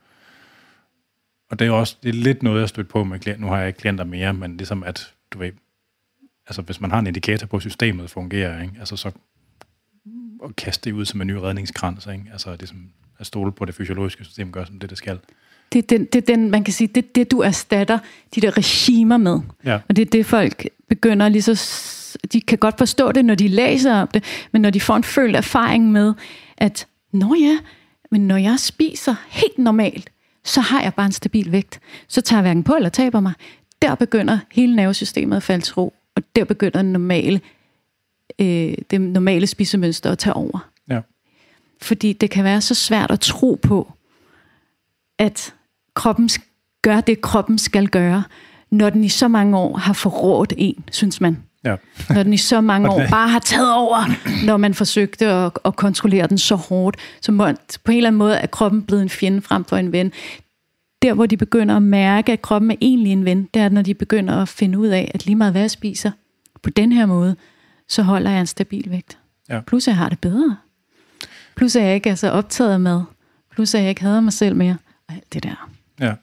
og det er også det er lidt noget, jeg stødt på med klienter. Nu har jeg ikke klienter mere, men ligesom at, du ved, altså hvis man har en indikator på, at systemet fungerer, ikke? altså så at kaste det ud som en ny redningskrans, ikke? altså det som at stole på det fysiologiske system gør, som det, det skal. Det er den, det er den man kan sige, det det, du erstatter de der regimer med. Ja. Og det er det, folk begynder lige så... De kan godt forstå det, når de læser om det, men når de får en følt erfaring med, at nå ja, men når jeg spiser helt normalt, så har jeg bare en stabil vægt. Så tager jeg hverken på eller taber mig. Der begynder hele nervesystemet at falde ro, og der begynder den normale, øh, det normale spisemønster at tage over. Ja. Fordi det kan være så svært at tro på, at kroppen gør det, kroppen skal gøre, når den i så mange år har forrådt en, synes man. Ja. når den i så mange år bare har taget over, når man forsøgte at, at kontrollere den så hårdt. Så må, på en eller anden måde er kroppen blevet en fjende frem for en ven. Der, hvor de begynder at mærke, at kroppen er egentlig en ven, det er, når de begynder at finde ud af, at lige meget hvad jeg spiser, på den her måde, så holder jeg en stabil vægt. Ja. Plus, jeg har det bedre. Plus, at jeg ikke er så optaget mad. Plus, at jeg ikke hader mig selv mere. Og alt det der. Ja.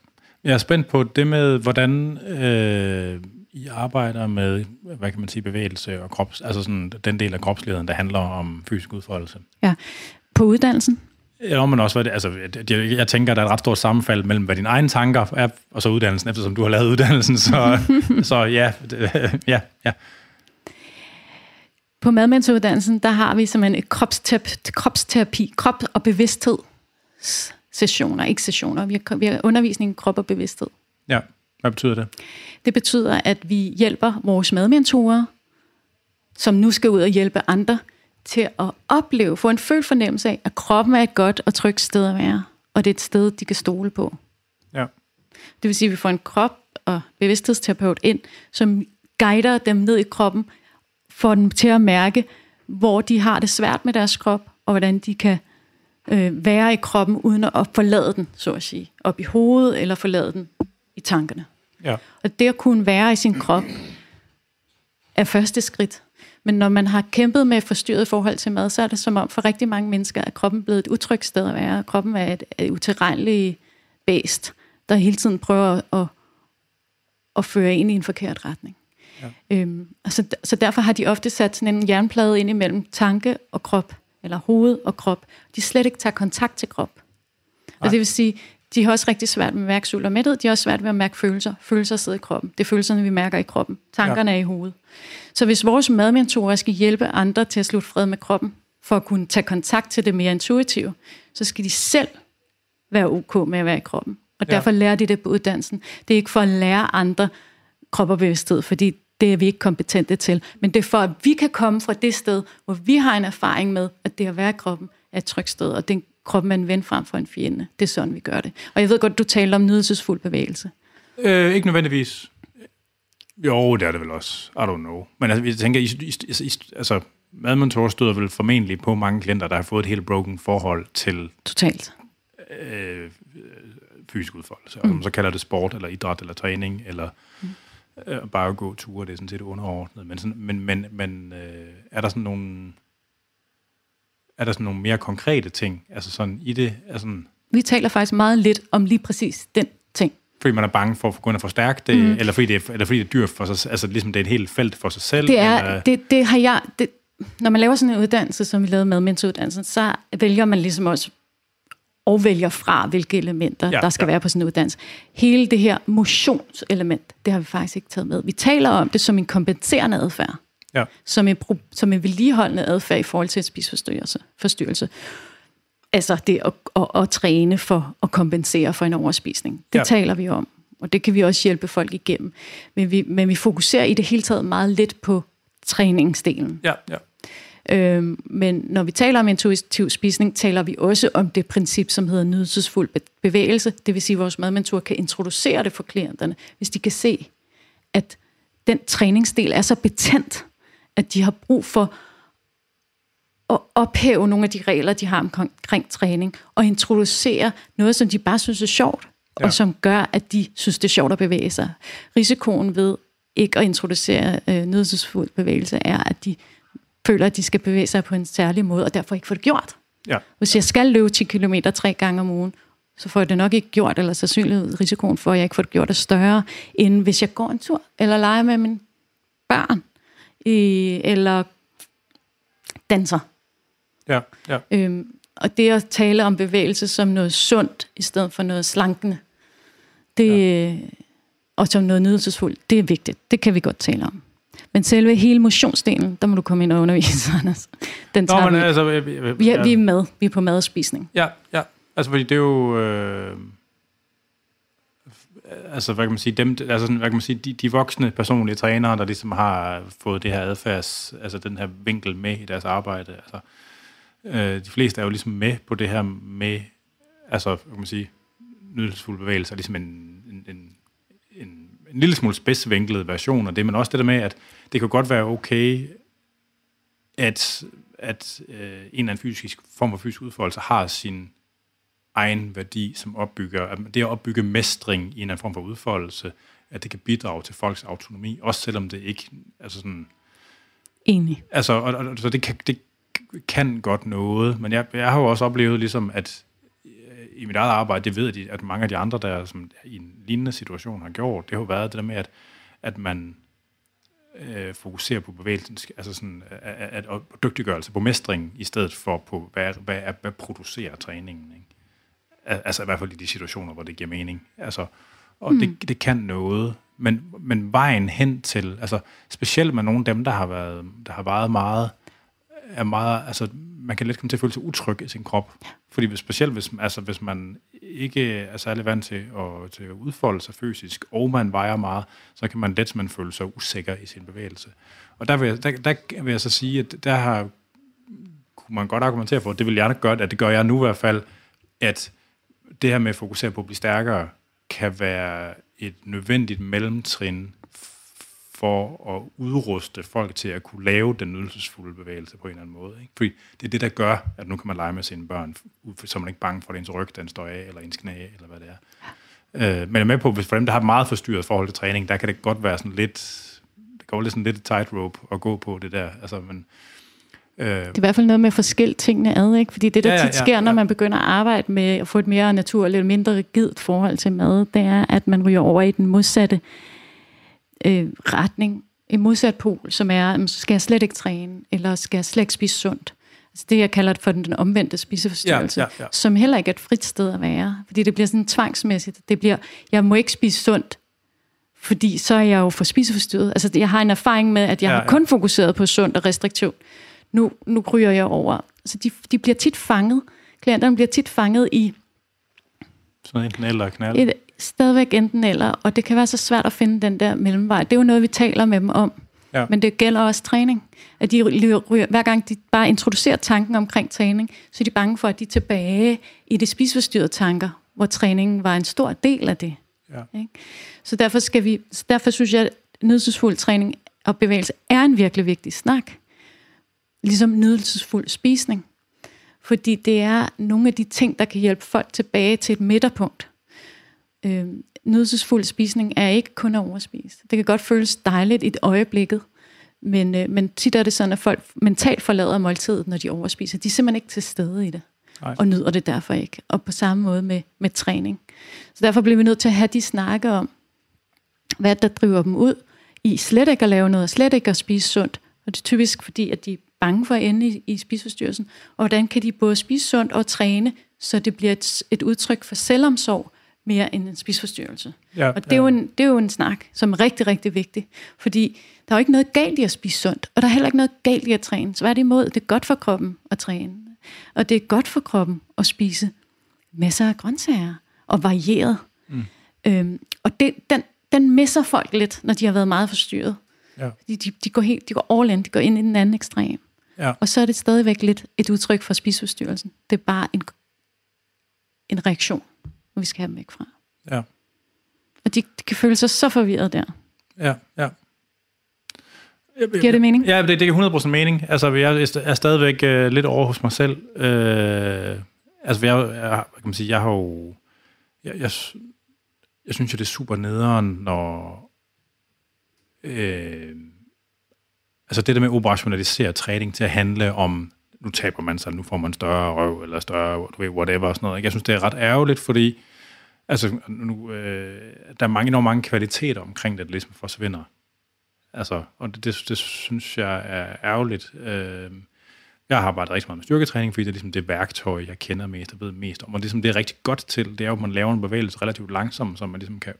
Jeg er spændt på det med, hvordan øh, I arbejder med, hvad kan man sige, bevægelse og krops, altså sådan den del af kropsligheden, der handler om fysisk udfoldelse. Ja. På uddannelsen? Ja, men også, altså, jeg, jeg tænker, der er et ret stort sammenfald mellem, hvad dine egne tanker er, og så uddannelsen, eftersom du har lavet uddannelsen, så, så ja, ja, ja. På madmænsuddannelsen, der har vi simpelthen et kropsterapi, kropsterapi krop og bevidsthed sessioner, ikke sessioner. Vi har, vi har undervisning i krop og bevidsthed. Ja, hvad betyder det? Det betyder, at vi hjælper vores madmentorer, som nu skal ud og hjælpe andre, til at opleve, få en følt fornemmelse af, at kroppen er et godt og trygt sted at være, og det er et sted, de kan stole på. Ja. Det vil sige, at vi får en krop og bevidsthedsterapeut ind, som guider dem ned i kroppen, får dem til at mærke, hvor de har det svært med deres krop, og hvordan de kan øh, være i kroppen, uden at forlade den, så at sige, op i hovedet, eller forlade den i tankerne. Ja. Og det at kunne være i sin krop, er første skridt. Men når man har kæmpet med forstyrret forhold til mad, så er det som om for rigtig mange mennesker, at kroppen er blevet et utrygt sted at være. Kroppen er et, et utilregneligt bæst, der hele tiden prøver at, at, at føre ind i en forkert retning. Ja. Øhm, altså, så derfor har de ofte sat sådan en jernplade ind imellem tanke og krop, eller hoved og krop. De slet ikke tager kontakt til krop. Og det vil sige, de har også rigtig svært med at mærke sult og mæthed. De har også svært ved at mærke følelser. Følelser sidder i kroppen. Det er følelserne, vi mærker i kroppen. Tankerne ja. er i hovedet. Så hvis vores madmentorer skal hjælpe andre til at slutte fred med kroppen, for at kunne tage kontakt til det mere intuitive, så skal de selv være ok med at være i kroppen. Og derfor ja. lærer de det på uddannelsen. Det er ikke for at lære andre krop og bevidsthed, fordi det er vi ikke kompetente til. Men det er for, at vi kan komme fra det sted, hvor vi har en erfaring med, at det at være i kroppen er et trygt sted, og den kroppen er en ven frem for en fjende. Det er sådan, vi gør det. Og jeg ved godt, du taler om nydelsesfuld bevægelse. Øh, ikke nødvendigvis. Jo, det er det vel også. I don't know. Men altså, jeg tænker, I, I, I, altså, madmentor støder vel formentlig på mange klienter, der har fået et helt broken forhold til... Totalt. Øh, fysisk udfoldelse. Mm. Om så kalder det sport, eller idræt, eller træning, eller mm. Øh, bare at gå ture, det er sådan set underordnet. Men, sådan, men, men, men øh, er der sådan nogle er der sådan nogle mere konkrete ting, altså sådan i det? Altså, vi taler faktisk meget lidt om lige præcis den ting. Fordi man er bange for at gå ind og forstærke det, mm. eller, fordi det er, eller fordi det er dyrt for sig, altså ligesom det er et helt felt for sig selv? Det er, eller? det, det har jeg, det, når man laver sådan en uddannelse, som vi lavede med mentoruddannelsen, så vælger man ligesom også og vælger fra, hvilke elementer, ja, der skal ja. være på sådan en uddannelse. Hele det her motionselement, det har vi faktisk ikke taget med. Vi taler om det som en kompenserende adfærd ja. som, en, som en vedligeholdende adfærd i forhold til en spiseforstyrrelse. Forstyrrelse. Altså det at, at, at træne for at kompensere for en overspisning. Det ja. taler vi om. og det kan vi også hjælpe folk igennem. Men vi, men vi fokuserer i det hele taget meget lidt på træningsdelen. Ja, ja. Øhm, men når vi taler om intuitiv spisning, taler vi også om det princip, som hedder nydelsesfuld bevægelse. Det vil sige, at vores madmentor kan introducere det for klienterne, hvis de kan se, at den træningsdel er så betændt, at de har brug for at ophæve nogle af de regler, de har omkring træning, og introducere noget, som de bare synes er sjovt, ja. og som gør, at de synes, det er sjovt at bevæge sig. Risikoen ved ikke at introducere øh, nydelsesfuld bevægelse er, at de føler, at de skal bevæge sig på en særlig måde, og derfor ikke får det gjort. Ja. Hvis jeg skal løbe 10 km tre gange om ugen, så får jeg det nok ikke gjort, eller sandsynligvis risikoen for, at jeg ikke får det gjort, er større, end hvis jeg går en tur, eller leger med mine børn, øh, eller danser. Ja, ja. Øhm, og det at tale om bevægelse som noget sundt, i stedet for noget slankende, det, ja. og som noget nydelsesfuldt, det er vigtigt. Det kan vi godt tale om. Men selve hele motionsdelen, der må du komme ind og undervise, Anders. Den tager Nå, men, vi. Altså, jeg, jeg, jeg, vi, er, vi er med. Vi er på mad og spisning. Ja, ja. Altså, fordi det er jo... Øh, altså, hvad kan man sige, dem, altså, sådan, hvad kan man sige, de, de voksne personlige trænere, der ligesom har fået det her adfærds, altså den her vinkel med i deres arbejde, altså, øh, de fleste er jo ligesom med på det her med, altså, hvad kan man sige, nydelsesfulde bevægelser, ligesom en, en, en, en, lille smule spidsvinklet version af det, men også det der med, at det kan godt være okay, at, at øh, en eller anden fysisk form for fysisk udfoldelse har sin egen værdi, som opbygger, at det at opbygge mestring i en eller anden form for udfoldelse, at det kan bidrage til folks autonomi, også selvom det ikke, altså sådan... Enig. Altså, og, og, så det kan, det kan godt noget, men jeg, jeg har jo også oplevet ligesom, at i mit eget arbejde, det ved jeg, at mange af de andre, der som i en lignende situation har gjort, det har jo været det der med, at, at man øh, fokuserer på bevægelsen, altså sådan, at, at, at dygtiggørelse på mestring, i stedet for på, hvad, hvad, hvad, producerer træningen. Ikke? Altså i hvert fald i de situationer, hvor det giver mening. Altså, og mm. det, det kan noget, men, men vejen hen til, altså specielt med nogle af dem, der har været, der har været meget, er meget, altså man kan let komme til at føle sig utryg i sin krop. Fordi hvis, specielt hvis, altså, hvis man ikke er særlig vant til at, til at udfolde sig fysisk, og man vejer meget, så kan man let man føle sig usikker i sin bevægelse. Og der vil jeg, der, der vil jeg så sige, at der har kunne man godt argumentere for, det vil jeg gøre, at det gør jeg nu i hvert fald, at det her med at fokusere på at blive stærkere, kan være et nødvendigt mellemtrin for at udruste folk til at kunne lave den nydelsesfulde bevægelse på en eller anden måde. Ikke? Fordi det er det, der gør, at nu kan man lege med sine børn, så man ikke bange for, at ens ryg den står af, eller ens knæ, eller hvad det er. Øh, men jeg er med på, hvis for dem, der har meget forstyrret forhold til træning, der kan det godt være sådan lidt, det går lidt sådan lidt tightrope at gå på det der. Altså, men, Øh, det er i hvert fald noget med at skilt tingene ad, ikke? Fordi det, der ja, ja, tit sker, ja, ja. når man begynder at arbejde med at få et mere naturligt eller mindre rigidt forhold til mad, det er, at man ryger over i den modsatte øh, retning, en modsat pol, som er, skal jeg slet ikke træne, eller skal jeg slet ikke spise sundt? Altså det, jeg kalder for den, omvendte spiseforstyrrelse, ja, ja, ja. som heller ikke er et frit sted at være, fordi det bliver sådan tvangsmæssigt. Det bliver, jeg må ikke spise sundt, fordi så er jeg jo for spiseforstyrret. Altså jeg har en erfaring med, at jeg ja, ja. har kun fokuseret på sundt og restriktion nu, nu kryger jeg over. Så de, de bliver tit fanget, klienterne bliver tit fanget i... Sådan enten eller knald. Et, stadigvæk enten eller, og det kan være så svært at finde den der mellemvej. Det er jo noget, vi taler med dem om. Ja. Men det gælder også træning. At de ryger, hver gang de bare introducerer tanken omkring træning, så er de bange for, at de er tilbage i de spisforstyrrede tanker, hvor træningen var en stor del af det. Ja. Ikke? Så derfor, skal vi, derfor synes jeg, at nydelsesfuld træning og bevægelse er en virkelig vigtig snak ligesom nydelsesfuld spisning. Fordi det er nogle af de ting, der kan hjælpe folk tilbage til et midterpunkt. Øh, nydelsesfuld spisning er ikke kun at overspise. Det kan godt føles dejligt i et øjeblikket, men, øh, men tit er det sådan, at folk mentalt forlader måltidet, når de overspiser. De er simpelthen ikke til stede i det, Nej. og nyder det derfor ikke. Og på samme måde med, med træning. Så derfor bliver vi nødt til at have de snakke om, hvad der driver dem ud i slet ikke at lave noget, slet ikke at spise sundt. Og det er typisk fordi, at de bange for at ende i, i spiseforstyrrelsen, og hvordan kan de både spise sundt og træne, så det bliver et, et udtryk for selvomsorg mere end en spiseforstyrrelse. Ja, og det er, ja. jo en, det er jo en snak, som er rigtig, rigtig vigtig, fordi der er jo ikke noget galt i at spise sundt, og der er heller ikke noget galt i at træne. Så hvad er det imod? Det er godt for kroppen at træne, og det er godt for kroppen at spise masser af grøntsager og varieret. Mm. Øhm, Og det, den, den misser folk lidt, når de har været meget forstyrret. Ja. De, de, de, går helt, de går all in, de går ind i den anden ekstrem. Ja. Og så er det stadigvæk lidt et udtryk for spiseforstyrrelsen. Det er bare en, en reaktion, og vi skal have dem væk fra. Ja. Og de, de kan føle sig så forvirret der. Ja, ja. Giver det mening? Ja, det, det giver 100% mening. Altså, jeg er stadigvæk øh, lidt over hos mig selv. Øh, altså, jeg, jeg, kan man sige, jeg har jo... Jeg, jeg, jeg synes jo, det er super nederen, når... Øh, altså, det der med at operationalisere træning til at handle om, nu taber man sig, nu får man større røv, eller større, du ved, whatever, og sådan noget. Ikke? Jeg synes, det er ret ærgerligt, fordi altså, nu, øh, der er mange, enormt mange kvaliteter omkring det, der ligesom forsvinder. Altså, og det, det, det synes jeg er ærgerligt. Øh, jeg har arbejdet rigtig meget med styrketræning, fordi det er ligesom det værktøj, jeg kender mest og ved mest om. Og ligesom det er rigtig godt til, det er jo, at man laver en bevægelse relativt langsomt, så man ligesom kan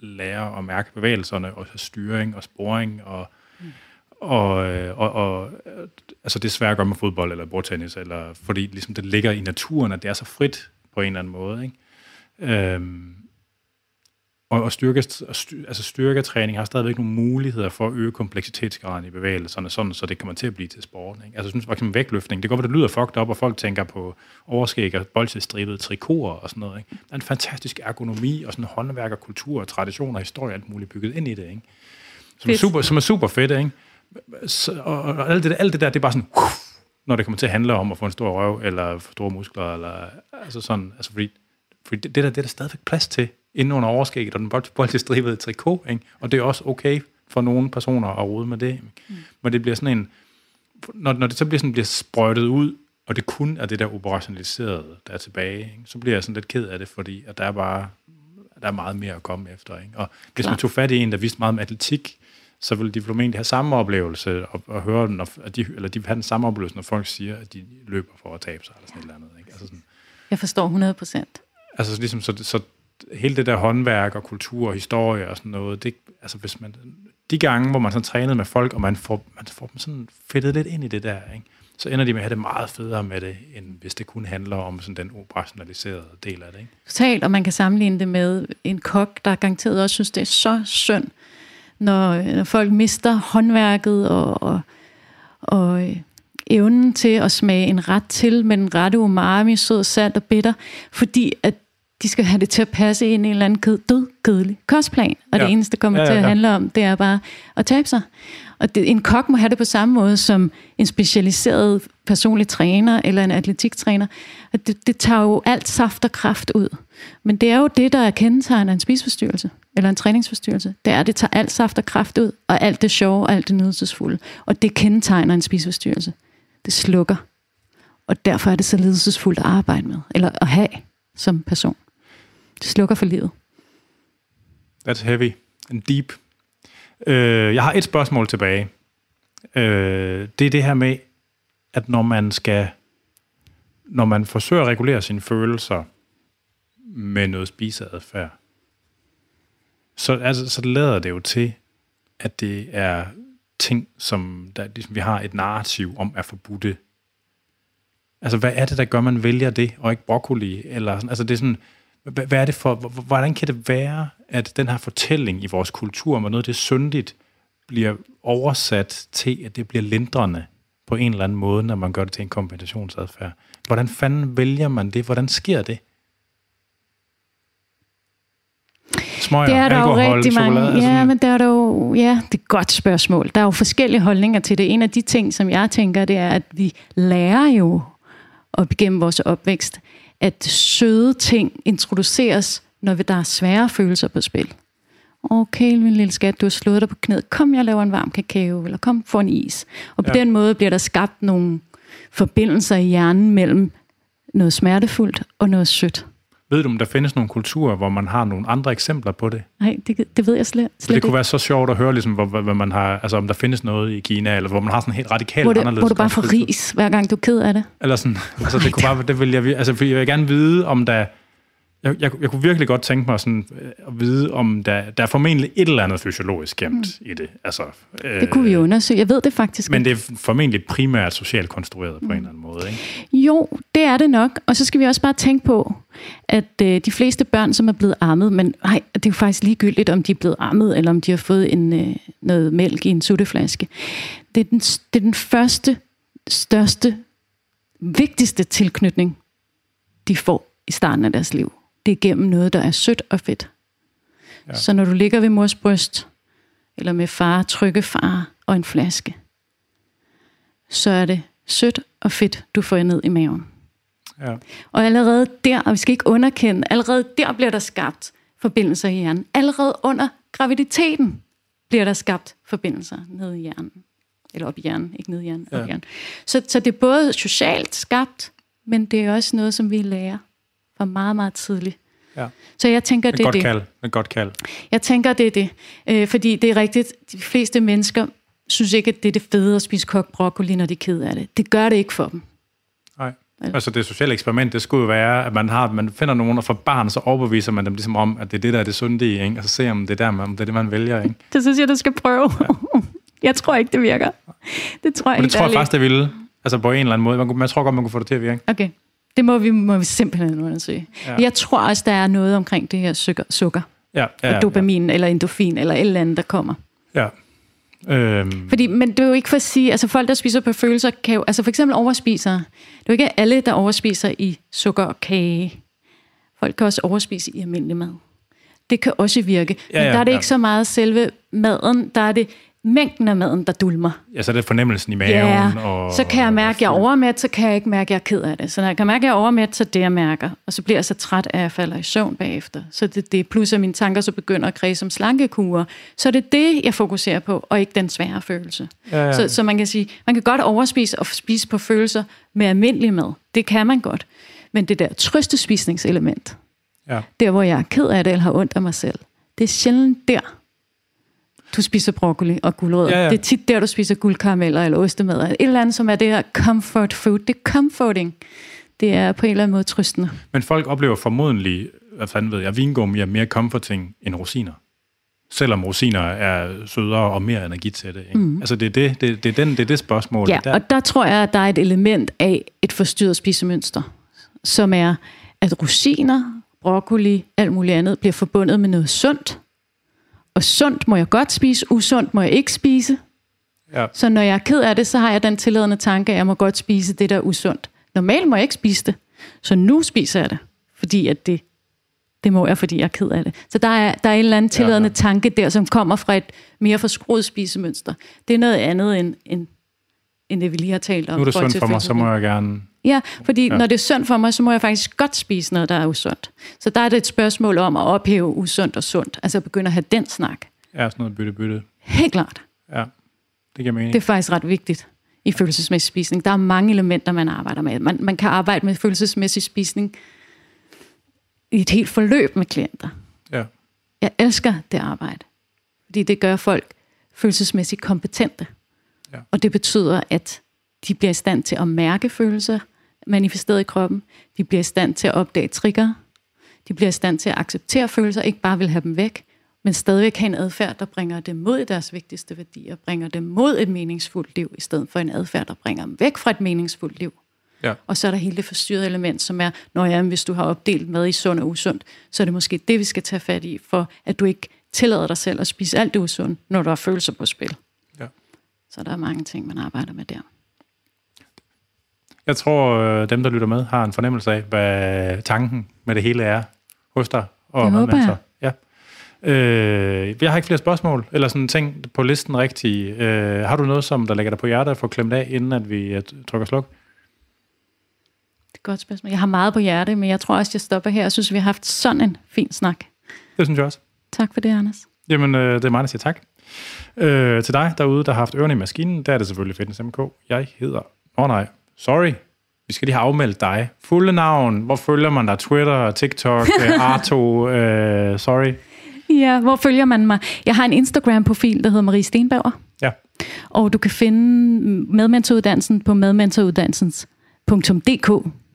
lære at mærke bevægelserne, og styring og sporing, og, mm. og, øh, og, og, altså det er svært at gøre med fodbold eller bordtennis, eller, fordi ligesom det ligger i naturen, at det er så frit på en eller anden måde. Ikke? Øhm, og, og, styrke, altså styrketræning har stadigvæk nogle muligheder for at øge kompleksitetsgraden i bevægelserne, sådan, så det kommer til at blive til sport. Ikke? Altså, jeg synes for eksempel vægtløftning, det går, at det lyder fucked up, og folk tænker på overskæg og boldtilstribede trikoter og sådan noget. Ikke? Der er en fantastisk ergonomi og sådan håndværk og kultur og traditioner og historie alt muligt bygget ind i det. Ikke? Som, er super, som er super fedt, ikke? Så, og, og alt, det, alt det der, det er bare sådan, uh, når det kommer til at handle om at få en stor røv, eller store muskler, eller altså sådan, altså fordi, fordi det, det, der, det er der stadigvæk plads til inden under overskægget og den boldtilstribede trikot. Ikke? Og det er også okay for nogle personer at rode med det. Mm. Men det bliver sådan en... Når, når det så bliver, sådan, bliver sprøjtet ud, og det kun er det der operationaliserede, der er tilbage, ikke? så bliver jeg sådan lidt ked af det, fordi at der er bare der er meget mere at komme efter. Ikke? Og hvis Klar. man tog fat i en, der vidste meget om atletik, så ville de formentlig have samme oplevelse, og, og høre, når, at de, eller de vil have den samme oplevelse, når folk siger, at de løber for at tabe sig, eller sådan et eller andet. Ikke? Altså sådan, jeg forstår 100 procent. Altså ligesom, så, så hele det der håndværk og kultur og historie og sådan noget, det, altså hvis man, de gange, hvor man sådan trænede med folk, og man får, man får dem sådan fedtet lidt ind i det der, ikke? så ender de med at have det meget federe med det, end hvis det kun handler om sådan den operationaliserede del af det. Ikke? Totalt, og man kan sammenligne det med en kok, der garanteret også synes, det er så synd, når, når folk mister håndværket og, og, og øh, evnen til at smage en ret til med den rette umami, sød, salt og bitter, fordi at de skal have det til at passe ind i en eller anden ked, død, kedelig kostplan. Og ja. det eneste, der kommer ja, ja, ja. til at handle om, det er bare at tabe sig. Og det, en kok må have det på samme måde som en specialiseret personlig træner eller en atletiktræner. At det, det tager jo alt saft og kraft ud. Men det er jo det, der er kendetegnet en spiseforstyrrelse eller en træningsforstyrrelse. Det er, at det tager alt saft og kraft ud, og alt det sjove og alt det nydelsesfulde. Og det kendetegner en spiseforstyrrelse. Det slukker. Og derfor er det så ledelsesfuldt at arbejde med, eller at have som person. Det slukker for livet. That's heavy and deep. Øh, jeg har et spørgsmål tilbage. Øh, det er det her med, at når man skal, når man forsøger at regulere sine følelser med noget spiseadfærd, så, altså, så lader det jo til, at det er ting, som der, ligesom, vi har et narrativ om er forbudte. Altså, hvad er det, der gør, man vælger det, og ikke broccoli? Eller, sådan, altså, det er sådan, hvad er det for, hvordan kan det være, at den her fortælling i vores kultur, med noget det syndigt, bliver oversat til, at det bliver lindrende på en eller anden måde, når man gør det til en kompensationsadfærd? Hvordan fanden vælger man det? Hvordan sker det? Smøger, det er der alkohol, jo rigtig mange. chokolade, Ja, altså, men der er der jo, ja, det er et godt spørgsmål. Der er jo forskellige holdninger til det. En af de ting, som jeg tænker, det er, at vi lærer jo op igennem vores opvækst, at søde ting introduceres, når der er svære følelser på spil. Okay, min lille skat, du har slået dig på knæet. Kom, jeg laver en varm kakao, eller kom, få en is. Og på ja. den måde bliver der skabt nogle forbindelser i hjernen mellem noget smertefuldt og noget sødt. Ved du, om der findes nogle kulturer, hvor man har nogle andre eksempler på det? Nej, det, det ved jeg slet, slet det kunne ikke. være så sjovt at høre, ligesom, hvor, hvor, man har, altså, om der findes noget i Kina, eller hvor man har sådan helt radikalt hvor, det, anderledes hvor du bare får ris, hver gang du er ked af det. Eller sådan, altså det kunne bare, det vil jeg, altså, jeg vil gerne vide, om der, Jeg, jeg, jeg kunne virkelig godt tænke mig sådan, øh, at vide, om der, der er formentlig et eller andet fysiologisk gemt mm. i det. Altså, øh, det kunne vi undersøge. Jeg ved det faktisk Men det er formentlig primært socialt konstrueret mm. på en eller anden måde, ikke? Jo, det er det nok. Og så skal vi også bare tænke på, at øh, de fleste børn, som er blevet ammet, men ej, det er jo faktisk ligegyldigt, om de er blevet ammet, eller om de har fået en, øh, noget mælk i en sutteflaske. Det er den, det er den første, største, vigtigste tilknytning, de får i starten af deres liv det gennem noget, der er sødt og fedt. Ja. Så når du ligger ved mors bryst, eller med far, trygge far og en flaske, så er det sødt og fedt, du får ned i maven. Ja. Og allerede der, og vi skal ikke underkende, allerede der bliver der skabt forbindelser i hjernen. Allerede under graviditeten bliver der skabt forbindelser ned i hjernen. Eller op i hjernen, ikke ned i hjernen, ja. op i hjernen. Så, så det er både socialt skabt, men det er også noget, som vi lærer fra meget, meget tidligt. Ja. Så jeg tænker, det er det. Kald. Et godt kald. Jeg tænker, det er det. Øh, fordi det er rigtigt, de fleste mennesker synes ikke, at det er det fede at spise kogt broccoli, når de er ked af det. Det gør det ikke for dem. Nej. Altså det sociale eksperiment, det skulle jo være, at man, har, man finder nogen, og for barn, så overbeviser man dem ligesom om, at det er det, der er det sunde i, ikke? og så ser om det er, der, om det er det, man vælger. Ikke? det synes jeg, du skal prøve. Ja. jeg tror ikke, det virker. Det tror jeg Men det tror jeg faktisk, det ville. Altså på en eller anden måde. Man, man tror godt, man kunne få det til at virke. Okay. Det må vi, må vi simpelthen undersøge. Ja. Jeg tror også, der er noget omkring det her sukker, sukker ja, ja, og dopamin ja. eller endorfin eller et eller andet, der kommer. Ja. Øhm. Fordi, men det er jo ikke for at sige, altså folk, der spiser på følelser, kan jo, altså for eksempel overspiser, det er jo ikke alle, der overspiser i sukker og kage. Folk kan også overspise i almindelig mad. Det kan også virke. Ja, men der er det ja. ikke så meget selve maden, der er det mængden af maden, der dulmer. Ja, så er det fornemmelsen i maven. Ja, og, så kan jeg mærke, at jeg er overmæt, så kan jeg ikke mærke, at jeg er ked af det. Så når jeg kan mærke, at jeg er overmæt, så det, jeg mærker. Og så bliver jeg så træt, at jeg falder i søvn bagefter. Så det, det plus, at mine tanker så begynder at kredse som slankekurer. Så det er det, jeg fokuserer på, og ikke den svære følelse. Ja, ja. Så, så man kan sige, man kan godt overspise og spise på følelser med almindelig mad. Det kan man godt. Men det der trøstespisningselement, ja. der hvor jeg er ked af det, eller har ondt af mig selv, det er sjældent der, du spiser broccoli og guldrødder. Ja, ja. Det er tit der, du spiser guldkarameller eller ostemad. Et eller andet, som er det her comfort food. Det er comforting. Det er på en eller anden måde trøstende. Men folk oplever formodentlig, hvad fanden ved jeg, vingummi er mere comforting end rosiner. Selvom rosiner er sødere og mere energitætte. Ikke? Mm. Altså det er det, det, det, er den, det er det spørgsmål. Ja, der. og der tror jeg, at der er et element af et forstyrret spisemønster, som er, at rosiner, broccoli, alt muligt andet, bliver forbundet med noget sundt, og sundt må jeg godt spise, usundt må jeg ikke spise. Ja. Så når jeg er ked af det, så har jeg den tilladende tanke, at jeg må godt spise det, der er usundt. Normalt må jeg ikke spise det, så nu spiser jeg det, fordi at det, det må jeg, fordi jeg er ked af det. Så der er, der er en eller anden tilladende ja, ja. tanke der, som kommer fra et mere forskruet spisemønster. Det er noget andet end, end, end det, vi lige har talt om. Nu er det sundt for mig, så må jeg gerne Ja, fordi ja. når det er sundt for mig, så må jeg faktisk godt spise noget, der er usundt. Så der er det et spørgsmål om at ophæve usundt og sundt. Altså begynde at have den snak. Ja, sådan noget bytte-bytte. Helt klart. Ja, det giver mening. Det er faktisk ret vigtigt i følelsesmæssig spisning. Der er mange elementer, man arbejder med. Man, man kan arbejde med følelsesmæssig spisning i et helt forløb med klienter. Ja. Jeg elsker det arbejde, fordi det gør folk følelsesmæssigt kompetente. Ja. Og det betyder, at de bliver i stand til at mærke følelser manifesteret i kroppen. De bliver i stand til at opdage trigger. De bliver i stand til at acceptere følelser, ikke bare vil have dem væk, men stadigvæk have en adfærd, der bringer dem mod deres vigtigste værdier, bringer dem mod et meningsfuldt liv, i stedet for en adfærd, der bringer dem væk fra et meningsfuldt liv. Ja. Og så er der hele det forstyrrede element, som er, når ja, hvis du har opdelt mad i sund og usund, så er det måske det, vi skal tage fat i, for at du ikke tillader dig selv at spise alt det usund, når du har følelser på spil. Så der er mange ting, man arbejder med der. Jeg tror, øh, dem, der lytter med, har en fornemmelse af, hvad tanken med det hele er hos dig. Og det håber jeg. Ja. Øh, jeg har ikke flere spørgsmål, eller sådan ting på listen rigtigt. Øh, har du noget, som der lægger dig på hjertet at få klemt af, inden at vi øh, trykker sluk? Det er et godt spørgsmål. Jeg har meget på hjerte, men jeg tror også, jeg stopper her. Jeg synes, vi har haft sådan en fin snak. Det synes jeg også. Tak for det, Anders. Jamen, øh, det er mig, der siger tak. Øh, til dig derude, der har haft ørerne i maskinen, der er det selvfølgelig Fitness MK. Jeg hedder... Åh oh, nej, sorry, vi skal lige have afmeldt dig. Fulde navn, hvor følger man dig? Twitter, TikTok, øh, Arto, øh, sorry. Ja, hvor følger man mig? Jeg har en Instagram-profil, der hedder Marie Stenbauer. Ja. Og du kan finde medmentoruddannelsen på medmentoruddannelsens.dk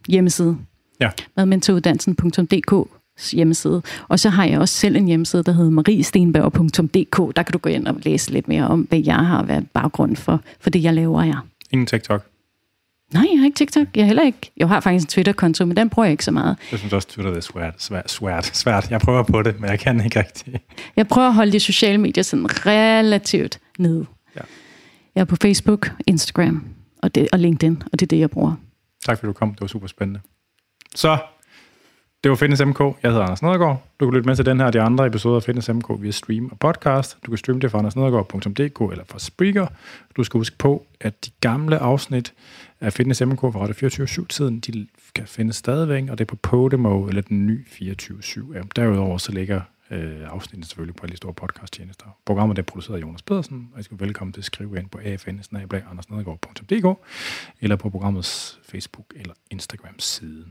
hjemmeside. Ja. Medmentoruddannelsen.dk hjemmeside. Og så har jeg også selv en hjemmeside, der hedder mariestenberg.dk. Der kan du gå ind og læse lidt mere om, hvad jeg har været baggrund for, for det, jeg laver her. Ingen TikTok? Nej, jeg har ikke TikTok. Jeg heller ikke. Jeg har faktisk en Twitter-konto, men den bruger jeg ikke så meget. Jeg synes også, Twitter er svært, svært, svært, svært. Jeg prøver på det, men jeg kan ikke rigtig. Jeg prøver at holde de sociale medier sådan relativt nede. Ja. Jeg er på Facebook, Instagram og, det, og LinkedIn, og det er det, jeg bruger. Tak fordi du kom. Det var super spændende. Så det var Fitness MK. Jeg hedder Anders Nedergaard. Du kan lytte med til den her og de andre episoder af Fitness MK via stream og podcast. Du kan streame det fra andersnedergaard.dk eller fra Spreaker. Du skal huske på, at de gamle afsnit af Fitness MK fra Radio 24-7-tiden, de kan findes stadigvæk, og det er på Podimo eller den nye 24-7 Derudover så ligger øh, afsnittet selvfølgelig på alle de store podcasttjenester. Programmet er produceret af Jonas Pedersen, og I skal velkommen til at skrive ind på afn eller på programmets Facebook- eller Instagram-side.